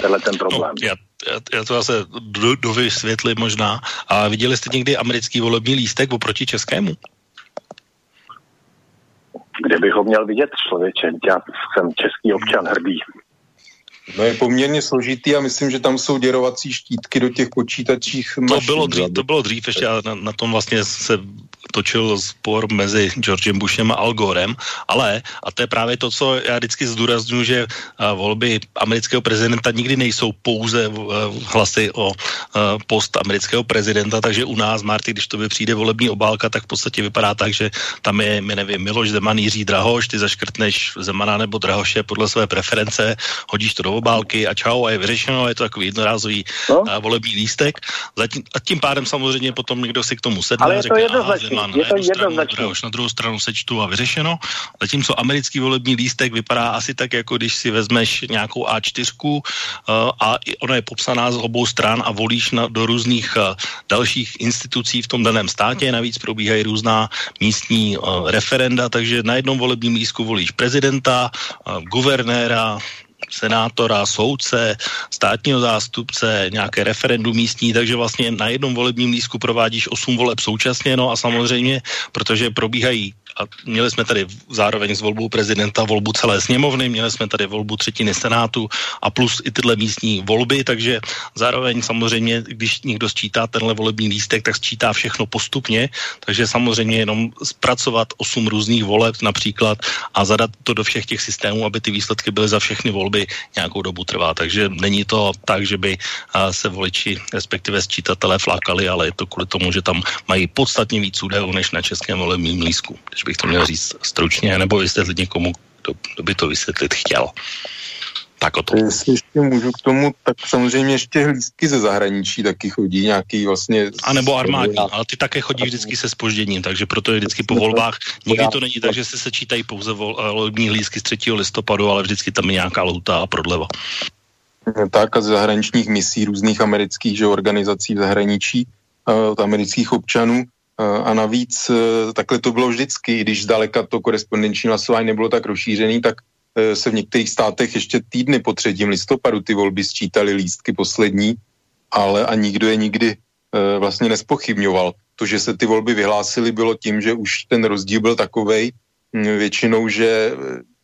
Tenhle ten problém. No, já, já, já to zase do, dovysvětlím možná. A viděli jste někdy americký volební lístek oproti českému? Kde bych ho měl vidět člověče, já jsem český občan hrdý. No je poměrně složitý a myslím, že tam jsou děrovací štítky do těch počítačích. To bylo dřív, to bylo dřív ještě na, na tom vlastně se točil spor mezi Georgem Bushem a Al Gorem, ale, a to je právě to, co já vždycky zdůraznuju, že volby amerického prezidenta nikdy nejsou pouze hlasy o post amerického prezidenta, takže u nás, Marty, když to by přijde volební obálka, tak v podstatě vypadá tak, že tam je, my nevím, Miloš Zeman, Jiří Drahoš, ty zaškrtneš Zemana nebo Drahoše podle své preference, hodíš to do obálky a čau a je vyřešeno, je to takový jednorázový no? volební lístek. Zatím, a tím pádem samozřejmě potom někdo si k tomu sedne Ale a řekne, je Zeman je to jednoznačné. Už na druhou stranu sečtu a vyřešeno. Zatímco americký volební lístek vypadá asi tak, jako když si vezmeš nějakou A4 uh, a ona je popsaná z obou stran a volíš na, do různých uh, dalších institucí v tom daném státě. Navíc probíhají různá místní uh, referenda, takže na jednom volebním lístku volíš prezidenta, uh, guvernéra, senátora, soudce, státního zástupce, nějaké referendum místní, takže vlastně na jednom volebním lístku provádíš osm voleb současně, no a samozřejmě, protože probíhají a měli jsme tady zároveň s volbou prezidenta volbu celé sněmovny, měli jsme tady volbu třetiny senátu a plus i tyhle místní volby, takže zároveň samozřejmě, když někdo sčítá tenhle volební lístek, tak sčítá všechno postupně, takže samozřejmě jenom zpracovat osm různých voleb například a zadat to do všech těch systémů, aby ty výsledky byly za všechny volby nějakou dobu trvá. Takže není to tak, že by se voliči, respektive sčítatelé flákali, ale je to kvůli tomu, že tam mají podstatně víc údajů než na českém volebním lístku. Když bych to měl říct stručně, nebo vysvětlit někomu, kdo, kdo by to vysvětlit chtěl. Tak o to. Jestli ještě můžu k tomu, tak samozřejmě ještě hlídky ze zahraničí taky chodí nějaký vlastně... A nebo armádní, ale ty také chodí vždycky se spožděním, takže proto je vždycky po volbách. Nikdy to není tak, že se sečítají pouze eh, volební hlídky z 3. listopadu, ale vždycky tam je nějaká lhuta a prodleva. Tak a z zahraničních misí různých amerických že, organizací v zahraničí uh, od amerických občanů. A navíc uh, takhle to bylo vždycky, když zdaleka to korespondenční hlasování nebylo tak rozšířený, tak Eh, se v některých státech ještě týdny po 3. listopadu ty volby sčítali lístky poslední, ale a nikdo je nikdy eh, vlastně nespochybňoval. To, že se ty volby vyhlásily, bylo tím, že už ten rozdíl byl takovej většinou, že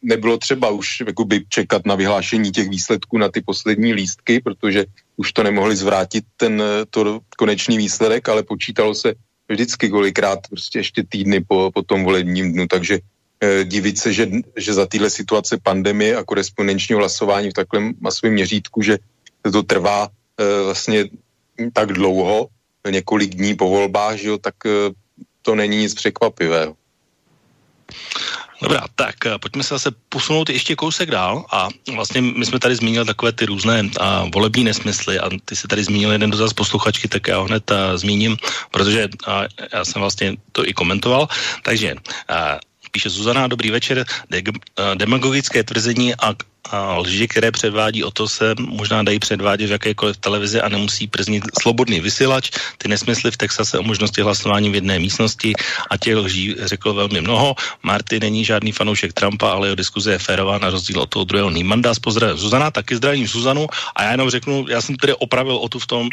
nebylo třeba už jakoby, čekat na vyhlášení těch výsledků na ty poslední lístky, protože už to nemohli zvrátit ten to konečný výsledek, ale počítalo se vždycky kolikrát prostě ještě týdny po, po tom volebním dnu, takže Eh, divit se, že, že za téhle situace pandemie a korespondenčního hlasování v takovém masovém měřítku, že to trvá eh, vlastně tak dlouho, několik dní po volbách, že jo, tak eh, to není nic překvapivého. Dobrá, tak pojďme se zase posunout ještě kousek dál a vlastně my jsme tady zmínili takové ty různé a, volební nesmysly a ty si tady zmínil jeden dotaz posluchačky, tak já ho hned a, zmíním, protože a, já jsem vlastně to i komentoval. Takže a, píše Zuzana, dobrý večer, demagogické tvrzení a a lži, které předvádí o to, se možná dají předvádět v jakékoliv televizi a nemusí prznit slobodný vysílač. Ty nesmysly v Texase o možnosti hlasování v jedné místnosti a těch lží řekl velmi mnoho. Marty není žádný fanoušek Trumpa, ale jeho diskuze je férová na rozdíl od toho druhého Nýmanda. Pozdravím Zuzana, taky zdravím Zuzanu a já jenom řeknu, já jsem tedy opravil o tu v tom,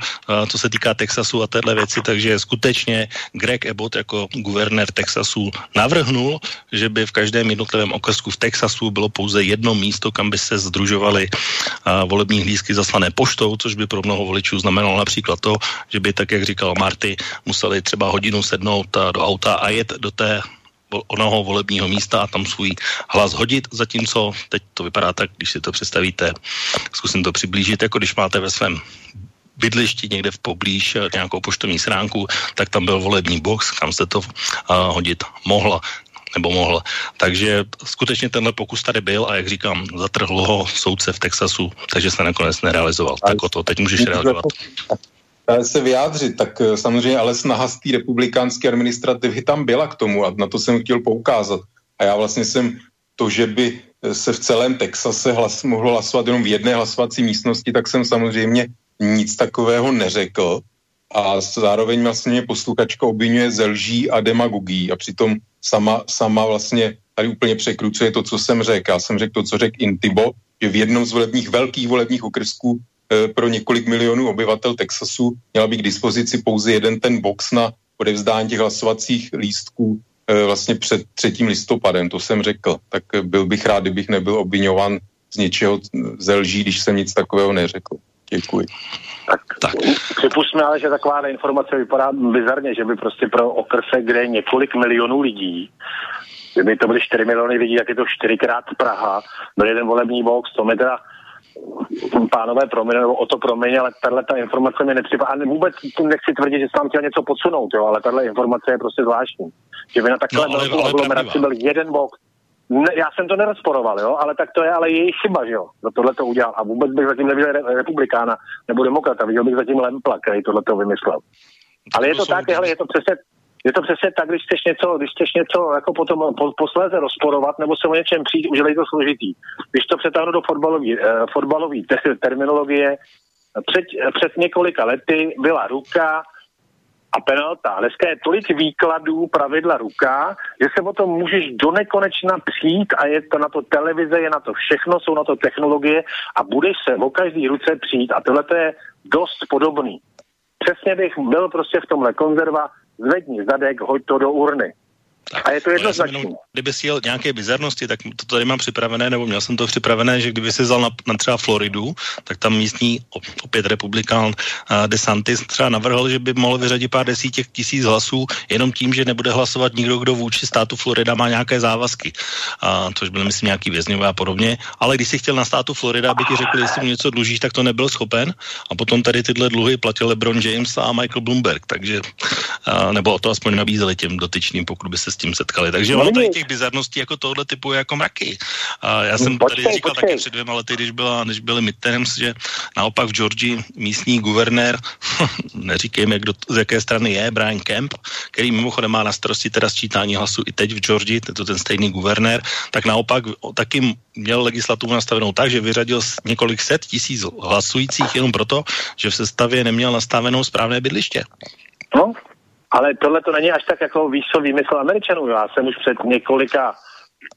co se týká Texasu a téhle věci, takže skutečně Greg Abbott jako guvernér Texasu navrhnul, že by v každém jednotlivém okresku v Texasu bylo pouze jedno místo, kam by se združovaly volební hlízky zaslané poštou, což by pro mnoho voličů znamenalo například to, že by, tak jak říkal Marty, museli třeba hodinu sednout do auta a jet do té onoho volebního místa a tam svůj hlas hodit, zatímco teď to vypadá tak, když si to představíte, zkusím to přiblížit, jako když máte ve svém bydlišti někde v poblíž nějakou poštovní sránku, tak tam byl volební box, kam se to uh, hodit mohla nebo mohl. Takže skutečně tenhle pokus tady byl a jak říkám, zatrhl ho soudce v Texasu, takže se nakonec nerealizoval. Ale tak o to, teď můžeš reagovat. se vyjádřit, tak eh, samozřejmě ale snaha z té republikánské administrativy tam byla k tomu a na to jsem chtěl poukázat. A já vlastně jsem to, že by eh, se v celém Texase hlas, mohlo hlasovat jenom v jedné hlasovací místnosti, tak jsem samozřejmě nic takového neřekl. A zároveň vlastně posluchačka obvinuje ze lží a demagogí a přitom sama, sama vlastně tady úplně překrucuje to, co jsem řekl. Já jsem řekl to, co řekl Intibo, že v jednom z volebních velkých volebních okrsků e, pro několik milionů obyvatel Texasu měla být k dispozici pouze jeden ten box na odevzdání těch hlasovacích lístků e, vlastně před 3. listopadem, to jsem řekl. Tak byl bych rád, kdybych nebyl obvinován z něčeho ze lží, když jsem nic takového neřekl. Děkuji. Tak, tak. připustme ale, že taková informace vypadá bizarně, že by prostě pro okrse, kde je několik milionů lidí, kdyby to byly 4 miliony lidí, tak je to čtyřikrát Praha, byl jeden volební box, to mi teda pánové promiň, nebo o to promiň, ale tahle ta informace mi nepřipadá. A vůbec nechci tvrdit, že jsem chtěl něco podsunout, jo, ale tahle informace je prostě zvláštní. Že by na takhle no, velkou aglomeraci byl jeden box, ne, já jsem to nerozporoval, jo, ale tak to je ale jejich chyba, že jo, kdo tohle to udělal. A vůbec bych zatím neviděl re, republikána nebo demokrata, viděl bych zatím Lempla, který tohle to vymyslel. Ale je to tak, hele, je to přesně, je to přesně tak, když chceš něco, když chceš něco jako potom po, posléze rozporovat nebo se o něčem přijít, už je to složitý. Když to přetáhnu do fotbalové eh, fotbalový te, terminologie, před, před několika lety byla ruka, a penalta. Dneska je tolik výkladů pravidla ruka, že se o tom můžeš do nekonečna přijít a je to na to televize, je na to všechno, jsou na to technologie a budeš se o každý ruce přijít a tohle je dost podobný. Přesně bych byl prostě v tomhle konzerva, zvedni zadek, hoď to do urny. Tak. A je to jednoznačné. Kdyby si jel nějaké bizarnosti, tak to tady mám připravené, nebo měl jsem to připravené, že kdyby si vzal na, na třeba Floridu, tak tam místní opět republikán uh, DeSantis třeba navrhl, že by mohl vyřadit pár desítek tisíc hlasů jenom tím, že nebude hlasovat nikdo, kdo vůči státu Florida má nějaké závazky. Uh, což byly, myslím, nějaký vězňové a podobně. Ale když si chtěl na státu Florida, aby ti řekli, jestli mu něco dlužíš, tak to nebyl schopen. A potom tady tyhle dluhy platil LeBron James a Michael Bloomberg. Takže, uh, nebo to aspoň nabízeli těm dotyčným, pokud by se tím setkali. Takže ono tady těch bizarností jako tohle typu je jako mraky. A já jsem počkej, tady říkal počkej. taky před dvěma lety, když, byla, když byly midterms, že naopak v Georgii místní guvernér, neříkejme, kdo, z jaké strany je, Brian Kemp, který mimochodem má na starosti teda sčítání hlasu i teď v Georgii, to ten stejný guvernér, tak naopak taky měl legislativu nastavenou tak, že vyřadil několik set tisíc hlasujících jenom proto, že v sestavě neměl nastavenou správné bydliště. No, ale tohle to není až tak jako víš výmysl Američanů. Já jsem už před několika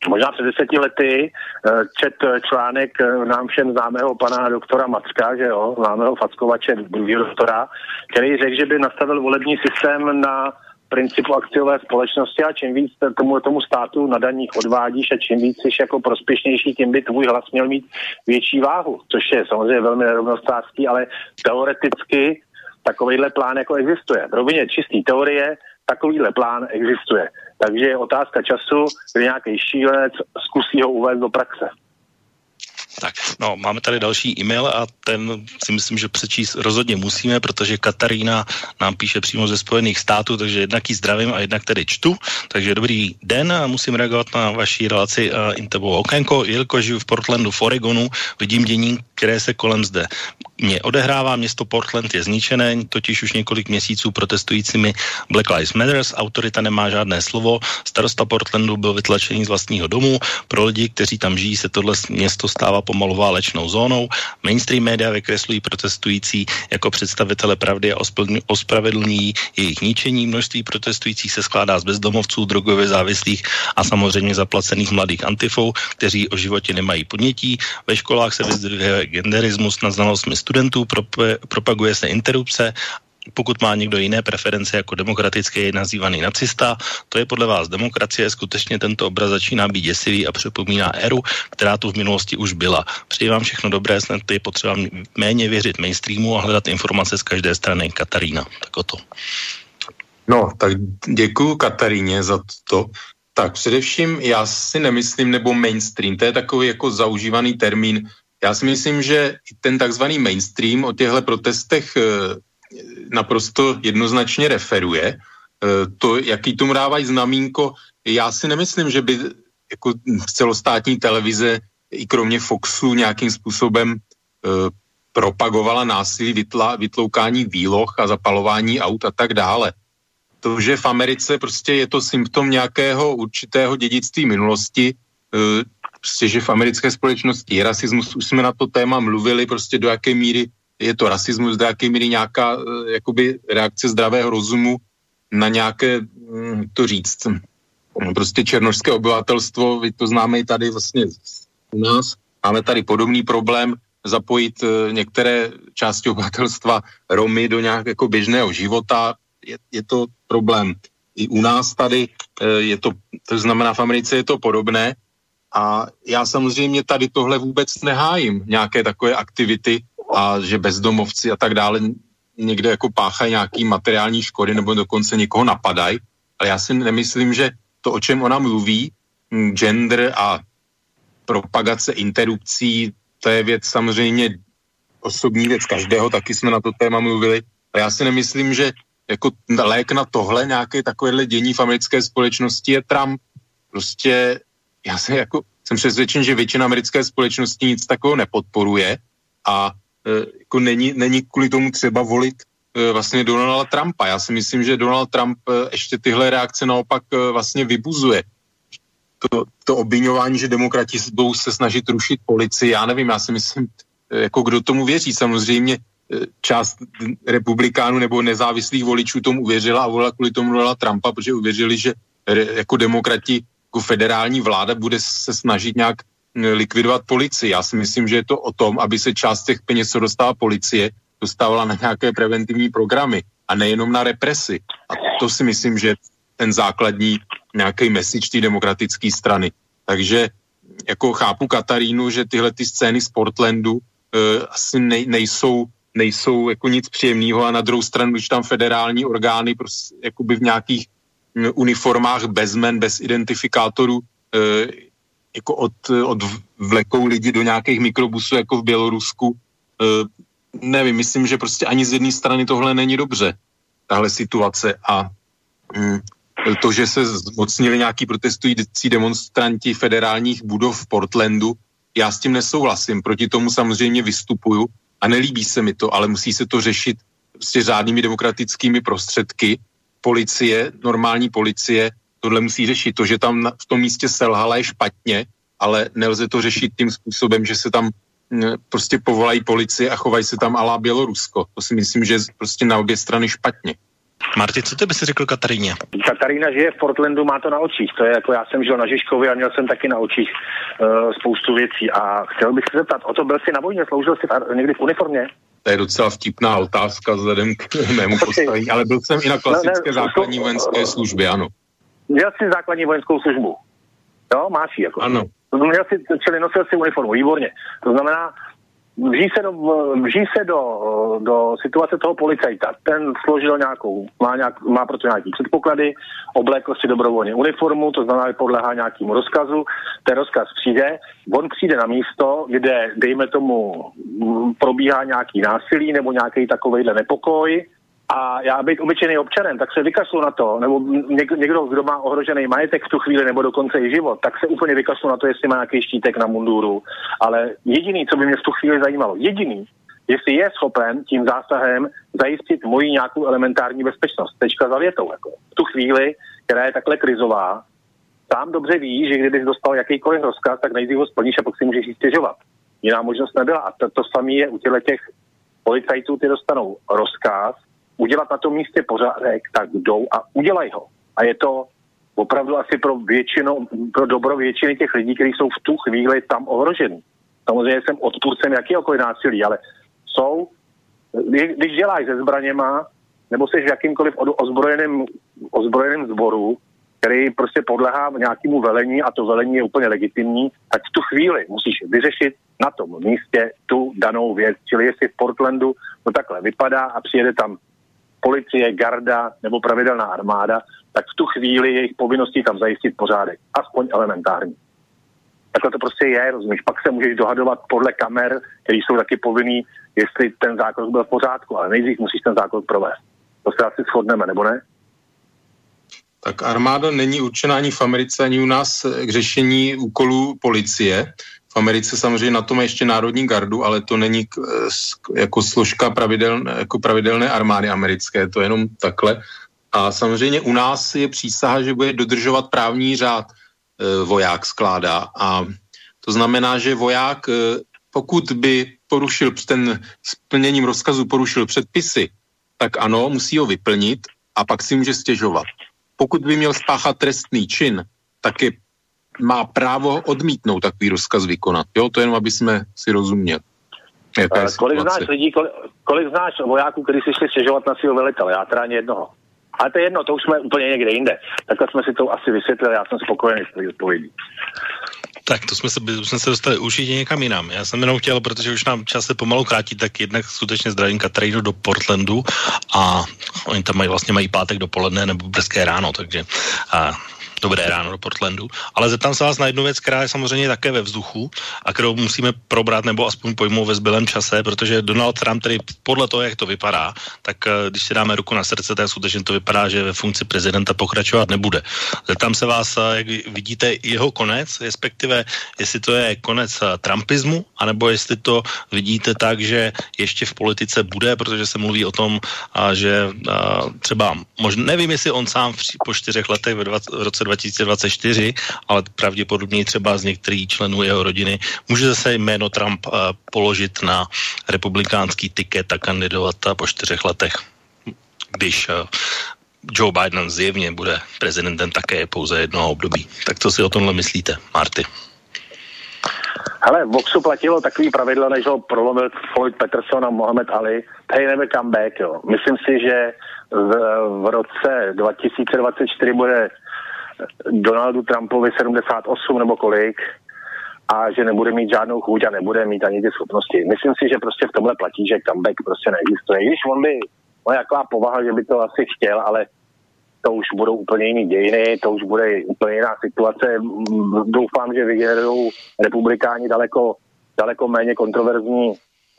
možná před deseti lety eh, čet článek eh, nám všem známého pana doktora Macka, že jo, známého fackovače, druhého doktora, který řekl, že by nastavil volební systém na principu akciové společnosti a čím víc tomu, tomu státu na daních odvádíš a čím víc jsi jako prospěšnější, tím by tvůj hlas měl mít větší váhu, což je samozřejmě velmi nerovnostářský, ale teoreticky takovýhle plán jako existuje. V rovině čistý teorie takovýhle plán existuje. Takže je otázka času, kdy nějaký šílenec zkusí ho uvést do praxe. Tak, no, máme tady další e-mail a ten si myslím, že přečíst rozhodně musíme, protože Katarína nám píše přímo ze Spojených států, takže jednak ji zdravím a jednak tedy čtu. Takže dobrý den a musím reagovat na vaší relaci uh, Intebo Okénko. Jelikož žiju v Portlandu v Oregonu, vidím dění, které se kolem zde mě odehrává. Město Portland je zničené, totiž už několik měsíců protestujícími Black Lives Matters. Autorita nemá žádné slovo. Starosta Portlandu byl vytlačený z vlastního domu. Pro lidi, kteří tam žijí, se tohle město stává pomalu válečnou zónou. Mainstream média vykreslují protestující jako představitele pravdy a ospravedlní jejich ničení. Množství protestujících se skládá z bezdomovců, drogově závislých a samozřejmě zaplacených mladých antifou, kteří o životě nemají podnětí. Ve školách se vyzdvihuje genderismus na znalostmi studentů, propaguje se interrupce pokud má někdo jiné preference jako demokratický, je nazývaný nacista. To je podle vás demokracie. Skutečně tento obraz začíná být děsivý a připomíná éru, která tu v minulosti už byla. Přeji vám všechno dobré, snad je potřeba méně věřit mainstreamu a hledat informace z každé strany. Katarína, tak o to. No, tak děkuji Kataríně za to. Tak především já si nemyslím, nebo mainstream, to je takový jako zaužívaný termín. Já si myslím, že ten takzvaný mainstream o těchto protestech eh, naprosto jednoznačně referuje. E, to, jaký tomu dávají znamínko, já si nemyslím, že by jako celostátní televize i kromě Foxu nějakým způsobem e, propagovala násilí, vytla, vytloukání výloh a zapalování aut a tak dále. To, že v Americe prostě je to symptom nějakého určitého dědictví minulosti, prostě, že v americké společnosti je rasismus, už jsme na to téma mluvili, prostě do jaké míry je to rasismus, do jaké míry nějaká eh, jakoby reakce zdravého rozumu na nějaké, hm, to říct, prostě černožské obyvatelstvo, vy to známe i tady vlastně u nás, máme tady podobný problém, zapojit eh, některé části obyvatelstva Romy do nějakého jako běžného života, je, je to problém. I u nás tady eh, je to, to znamená v Americe je to podobné a já samozřejmě tady tohle vůbec nehájím, nějaké takové aktivity, a že bezdomovci a tak dále někde jako páchají nějaký materiální škody nebo dokonce někoho napadají. Ale já si nemyslím, že to, o čem ona mluví, gender a propagace interrupcí, to je věc samozřejmě osobní věc každého, taky jsme na to téma mluvili. A já si nemyslím, že jako lék na tohle nějaké takovéhle dění v americké společnosti je Trump. Prostě já se jako, jsem přesvědčen, že většina americké společnosti nic takového nepodporuje a Eh, jako není, není kvůli tomu třeba volit eh, vlastně Donalda Trumpa. Já si myslím, že Donald Trump eh, ještě tyhle reakce naopak vlastně vybuzuje. To, to obvinování, že demokrati budou se snažit rušit policii, já nevím, já si myslím, jako kdo tomu věří. Samozřejmě část republikánů nebo nezávislých voličů tomu uvěřila a volila kvůli tomu Donalda Trumpa, protože uvěřili, že jako demokrati, jako federální vláda bude se snažit nějak likvidovat policii. Já si myslím, že je to o tom, aby se část těch peněz, co dostává policie, dostávala na nějaké preventivní programy a nejenom na represi. A to si myslím, že ten základní nějaký message té demokratické strany. Takže jako chápu Katarínu, že tyhle ty scény z Portlandu uh, asi nej, nejsou, nejsou jako nic příjemného a na druhou stranu, když tam federální orgány prostě, jakoby v nějakých uniformách bez men, bez identifikátorů uh, jako od, od vlekou lidi do nějakých mikrobusů jako v Bělorusku. Uh, nevím, myslím, že prostě ani z jedné strany tohle není dobře, tahle situace a mm, to, že se zmocnili nějaký protestující demonstranti federálních budov v Portlandu, já s tím nesouhlasím, proti tomu samozřejmě vystupuju a nelíbí se mi to, ale musí se to řešit prostě řádnými demokratickými prostředky. Policie, normální policie, tohle musí řešit. To, že tam v tom místě selhala je špatně, ale nelze to řešit tím způsobem, že se tam prostě povolají policie a chovají se tam alá Bělorusko. To si myslím, že je prostě na obě strany špatně. Marty, co ty by si řekl Kataríně? Katarína žije v Portlandu, má to na očích. To je jako já jsem žil na Žižkově a měl jsem taky na očích uh, spoustu věcí. A chtěl bych se zeptat, o to byl jsi na vojně, sloužil jsi v, někdy v uniformě? To je docela vtipná otázka vzhledem k mému postavení, ale byl jsem i na klasické no, ne, základní to, vojenské službě, ano. Měl jsi základní vojenskou službu. Jo, máš ji jako. Ano. Měl jsi, čili nosil si uniformu, výborně. To znamená, vží se, do, vží se do, do situace toho policajta. Ten složil nějakou, má, nějak, má proto nějaký předpoklady, oblékl si dobrovolně uniformu, to znamená, že podlehá nějakému rozkazu, ten rozkaz přijde, on přijde na místo, kde, dejme tomu, probíhá nějaký násilí nebo nějaký takovejhle nepokoj, a já být obyčejný občanem, tak se vykašlu na to, nebo někdo, kdo má ohrožený majetek v tu chvíli, nebo dokonce i život, tak se úplně vykašlu na to, jestli má nějaký štítek na munduru. Ale jediný, co by mě v tu chvíli zajímalo, jediný, jestli je schopen tím zásahem zajistit moji nějakou elementární bezpečnost. Tečka za větou. Jako. V tu chvíli, která je takhle krizová, sám dobře ví, že kdybych dostal jakýkoliv rozkaz, tak nejdřív ho splníš a pak si můžeš stěžovat. Jiná možnost nebyla. A to, to samé je u těch policajců, ty dostanou rozkaz, udělat na tom místě pořádek, tak jdou a udělají ho. A je to opravdu asi pro většinu, pro dobro většiny těch lidí, kteří jsou v tu chvíli tam ohroženi. Samozřejmě jsem odpůrcem jakýkoliv násilí, ale jsou, když děláš se zbraněma, nebo jsi v jakýmkoliv ozbrojeném, ozbrojeném sboru, který prostě podlehá nějakému velení a to velení je úplně legitimní, tak v tu chvíli musíš vyřešit na tom místě tu danou věc. Čili jestli v Portlandu to takhle vypadá a přijede tam policie, garda nebo pravidelná armáda, tak v tu chvíli jejich povinností tam zajistit pořádek. Aspoň elementární. Takhle to prostě je, rozumíš? Pak se můžeš dohadovat podle kamer, které jsou taky povinný, jestli ten zákrok byl v pořádku, ale nejdřív musíš ten zákrok provést. To se asi shodneme, nebo ne? Tak armáda není určená ani v Americe, ani u nás k řešení úkolů policie. V Americe samozřejmě na tom ještě národní gardu, ale to není k, jako složka pravidelné, jako pravidelné armády americké, to je jenom takhle. A samozřejmě u nás je přísaha, že bude dodržovat právní řád e, voják skládá. A to znamená, že voják, e, pokud by porušil ten splněním rozkazu porušil předpisy, tak ano, musí ho vyplnit a pak si může stěžovat. Pokud by měl spáchat trestný čin, tak je má právo odmítnout takový rozkaz vykonat. Jo, to jenom, aby jsme si rozuměli. Jaká kolik znáš lidí, kolik, kolik znáš vojáků, kteří si šli stěžovat na svého velitele? Já teda ani jednoho. Ale to je jedno, to už jsme úplně někde jinde. Takhle jsme si to asi vysvětlili, já jsem spokojený s odpovědí. Tak to jsme se, jsme se dostali určitě někam jinam. Já jsem jenom chtěl, protože už nám čas se pomalu krátí, tak jednak skutečně zdravím Katarínu do Portlandu a oni tam mají vlastně mají pátek dopoledne nebo brzké ráno, takže a Dobré ráno do Portlandu. Ale zeptám se vás na jednu věc, která je samozřejmě také ve vzduchu a kterou musíme probrat nebo aspoň pojmout ve zbylém čase, protože Donald Trump, tedy podle toho, jak to vypadá, tak eh, když si dáme ruku na srdce, tak skutečně to vypadá, že ve funkci prezidenta pokračovat nebude. Zeptám se vás, eh, jak vidíte jeho konec, respektive jestli to je konec eh, Trumpismu, anebo jestli to vidíte tak, že ještě v politice bude, protože se mluví o tom, že třeba, možná, nevím, jestli on sám po čtyřech letech v roce 2024, ale pravděpodobně třeba z některých členů jeho rodiny, může zase jméno Trump uh, položit na republikánský tiket a kandidovat po čtyřech letech, když uh, Joe Biden zjevně bude prezidentem také pouze jednoho období. Tak co si o tomhle myslíte, Marty? Hele, v boxu platilo takový pravidlo, než ho prolomil Floyd Peterson a Mohamed Ali, tady never comeback, jo. Myslím si, že v, v roce 2024 bude Donaldu Trumpovi 78 nebo kolik a že nebude mít žádnou chuť a nebude mít ani ty schopnosti. Myslím si, že prostě v tomhle platí, že comeback prostě neexistuje. Když on by, je jaká povaha, že by to asi chtěl, ale to už budou úplně jiný dějiny, to už bude úplně jiná situace. Doufám, že vygenerují republikáni daleko, daleko méně kontroverzní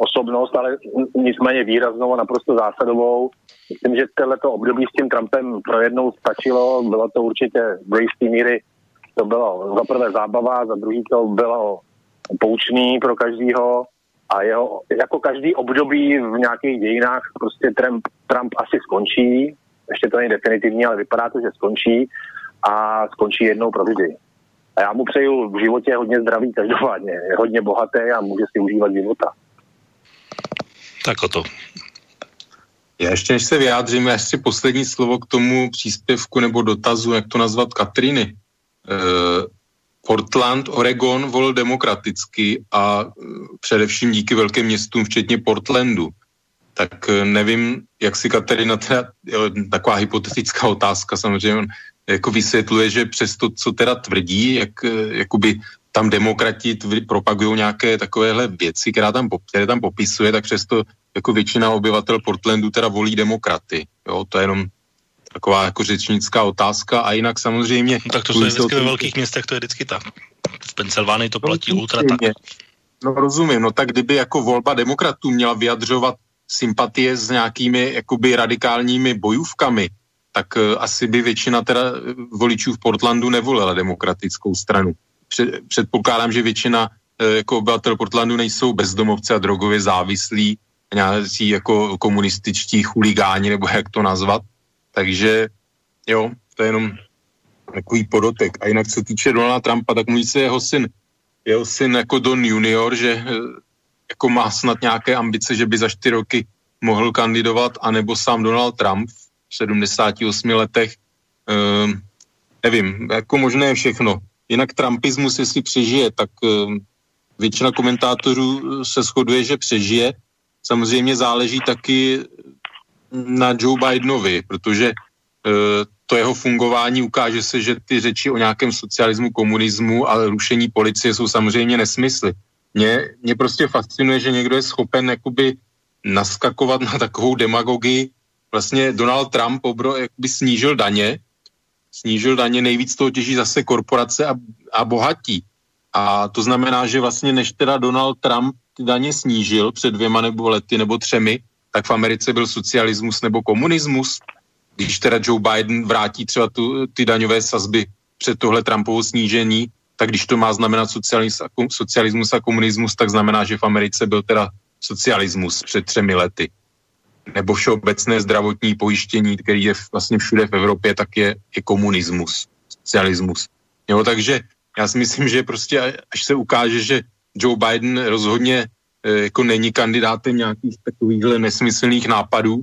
osobnost, ale nicméně výraznou a naprosto zásadovou. Myslím, že tohleto období s tím Trumpem pro jednou stačilo, bylo to určitě do jisté míry, to bylo za prvé zábava, za druhý to bylo poučný pro každýho a jeho, jako každý období v nějakých dějinách prostě Trump, Trump asi skončí, ještě to není definitivní, ale vypadá to, že skončí a skončí jednou provždy. A já mu přeju v životě hodně zdraví každopádně, hodně bohatý a může si užívat života. Tak o to. Já ještě, než se vyjádřím, ještě poslední slovo k tomu příspěvku nebo dotazu, jak to nazvat, Katriny. Uh, Portland, Oregon volil demokraticky a uh, především díky velkým městům, včetně Portlandu. Tak uh, nevím, jak si Katerina, teda, taková hypotetická otázka samozřejmě, jako vysvětluje, že přes to, co teda tvrdí, jak jakoby tam demokrati propagují nějaké takovéhle věci, která tam, které tam popisuje, tak přesto jako většina obyvatel Portlandu teda volí demokraty. Jo, to je jenom taková jako řečnická otázka a jinak samozřejmě... No, tak to je vždycky ve velkých městech, to je vždycky tak. V Pensylvánii to platí no, ultra tak. No rozumím, no tak kdyby jako volba demokratů měla vyjadřovat sympatie s nějakými jakoby radikálními bojůvkami, tak uh, asi by většina teda voličů v Portlandu nevolila demokratickou stranu předpokládám, že většina e, jako obyvatel Portlandu nejsou bezdomovci a drogově závislí, nějací jako komunističtí chuligáni, nebo jak to nazvat. Takže jo, to je jenom takový podotek. A jinak, co týče Donalda Trumpa, tak mluví se jeho syn, jeho syn jako Don Junior, že e, jako má snad nějaké ambice, že by za čtyři roky mohl kandidovat, anebo sám Donald Trump v 78 letech. Ehm, nevím, jako možné je všechno. Jinak Trumpismus, jestli přežije, tak uh, většina komentátorů eh, se shoduje, že přežije. Samozřejmě záleží taky na Joe Bidenovi, protože uh, to jeho fungování ukáže se, že ty řeči o nějakém socialismu, komunismu a rušení policie jsou samozřejmě nesmysly. Mě, mě prostě fascinuje, že někdo je schopen jakoby naskakovat na takovou demagogii. Vlastně Donald Trump obro, jakoby snížil daně, snížil daně, nejvíc toho těží zase korporace a, a bohatí. A to znamená, že vlastně než teda Donald Trump ty daně snížil před dvěma nebo lety nebo třemi, tak v Americe byl socialismus nebo komunismus. Když teda Joe Biden vrátí třeba tu, ty daňové sazby před tohle Trumpovo snížení, tak když to má znamenat socialismus a komunismus, tak znamená, že v Americe byl teda socialismus před třemi lety nebo všeobecné zdravotní pojištění, který je vlastně všude v Evropě, tak je, je komunismus, socialismus. Jo, takže já si myslím, že prostě až se ukáže, že Joe Biden rozhodně e, jako není kandidátem nějakých takovýchhle nesmyslných nápadů,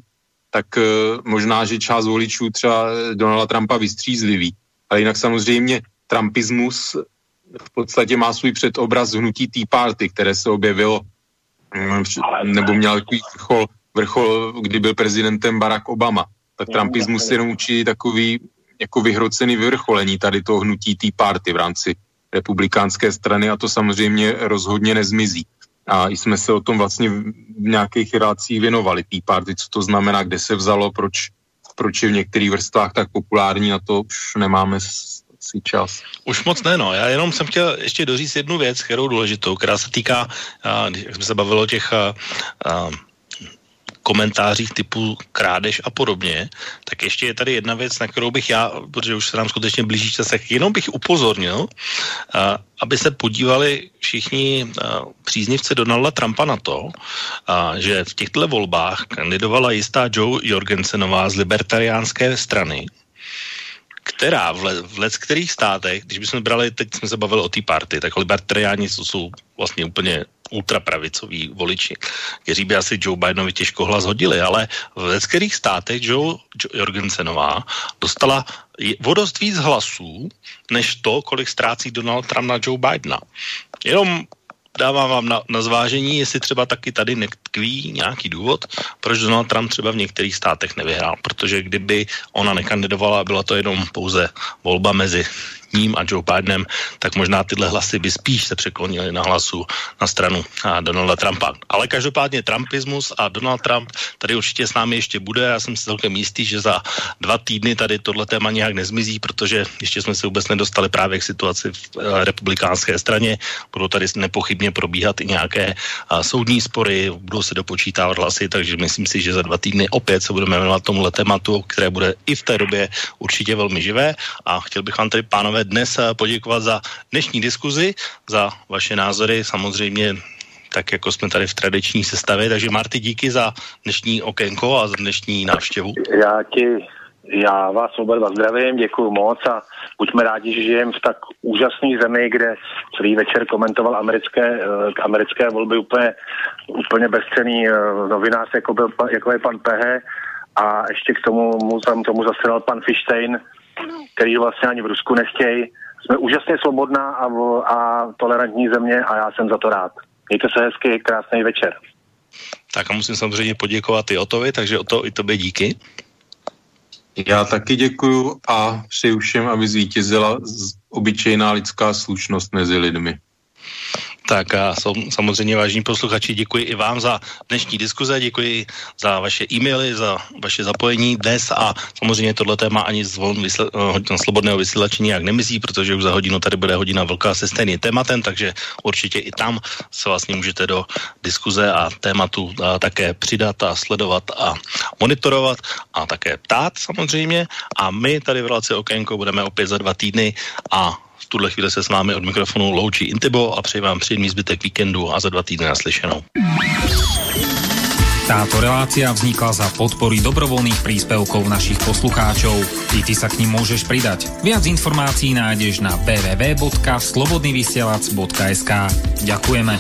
tak e, možná, že část voličů třeba Donalda Trumpa vystřízlivý. Ale jinak samozřejmě Trumpismus v podstatě má svůj předobraz hnutí Tea Party, které se objevilo nebo měl takový vrchol vrchol, kdy byl prezidentem Barack Obama. Tak Trumpismus je jenom určitý takový jako vyhrocený vyvrcholení tady toho hnutí Tea Party v rámci republikánské strany a to samozřejmě rozhodně nezmizí. A jsme se o tom vlastně v nějakých relácích věnovali. Tea Party, co to znamená, kde se vzalo, proč, proč je v některých vrstvách tak populární, na to už nemáme si čas. Už moc ne, no. Já jenom jsem chtěl ještě doříct jednu věc, kterou důležitou, která se týká, jak jsme se bavili o těch a, a, komentářích typu krádež a podobně, tak ještě je tady jedna věc, na kterou bych já, protože už se nám skutečně blíží čas, tak jenom bych upozornil, a, aby se podívali všichni a, příznivci Donalda Trumpa na to, a, že v těchto volbách kandidovala jistá Joe Jorgensenová z libertariánské strany, která v, le, v let kterých státech, když bychom brali, teď jsme se bavili o té party, tak libertariáni jsou vlastně úplně ultrapravicoví voliči, kteří by asi Joe Bidenovi těžko hlas hodili, ale v leckých státech Joe Jorgensenová dostala o dost víc hlasů, než to, kolik ztrácí Donald Trump na Joe Bidena. Jenom dávám vám na, na zvážení, jestli třeba taky tady netkví nějaký důvod, proč Donald Trump třeba v některých státech nevyhrál. Protože kdyby ona nekandidovala, byla to jenom pouze volba mezi ním a Joe Bidenem, tak možná tyhle hlasy by spíš se překlonily na hlasu na stranu Donalda Trumpa. Ale každopádně Trumpismus a Donald Trump tady určitě s námi ještě bude. Já jsem si celkem jistý, že za dva týdny tady tohle téma nějak nezmizí, protože ještě jsme se vůbec nedostali právě k situaci v eh, republikánské straně. Budou tady nepochybně probíhat i nějaké soudní spory, budou se dopočítávat hlasy, takže myslím si, že za dva týdny opět se budeme věnovat tomuhle tématu, které bude i v té době určitě velmi živé. A chtěl bych vám tady, pánové, pánové, dnes eh, poděkovat za dnešní diskuzi, za vaše názory, samozřejmě tak jako jsme tady v tradiční sestavě. Takže Marty, díky za dnešní okénko a za dnešní návštěvu. Já ti, já vás oba dva zdravím, děkuji moc a buďme rádi, že žijeme v tak úžasné zemi, kde celý večer komentoval americké, eh, americké volby úplně, úplně bezcený eh, novinář, jako, byl, jako je pan Pehe a ještě k tomu mu tam tomu zasedal pan Fištejn, který vlastně ani v Rusku nechtějí. Jsme úžasně svobodná a, a tolerantní země a já jsem za to rád. Mějte se hezky, krásný večer. Tak a musím samozřejmě poděkovat i Otovi, takže o to i tobě díky. Já taky děkuju a přeju všem, aby zvítězila obyčejná lidská slušnost mezi lidmi. Tak a samozřejmě vážní posluchači, děkuji i vám za dnešní diskuze, děkuji za vaše e-maily, za vaše zapojení dnes a samozřejmě tohle téma ani zvon vysle, uh, slobodného vysílačení jak nemizí, protože už za hodinu tady bude hodina velká se stejným tématem, takže určitě i tam se vlastně můžete do diskuze a tématu uh, také přidat a sledovat a monitorovat a také ptát samozřejmě. A my tady v relaci Okénko budeme opět za dva týdny a tuhle chvíli se s vámi od mikrofonu loučí Intibo a přeji vám příjemný zbytek víkendu a za dva týdny naslyšenou. Táto relácia vznikla za podpory dobrovoľných príspevkov našich poslucháčov. I ty sa k ním môžeš pridať. Viac informácií nájdeš na www.slobodnyvysielac.sk Ďakujeme.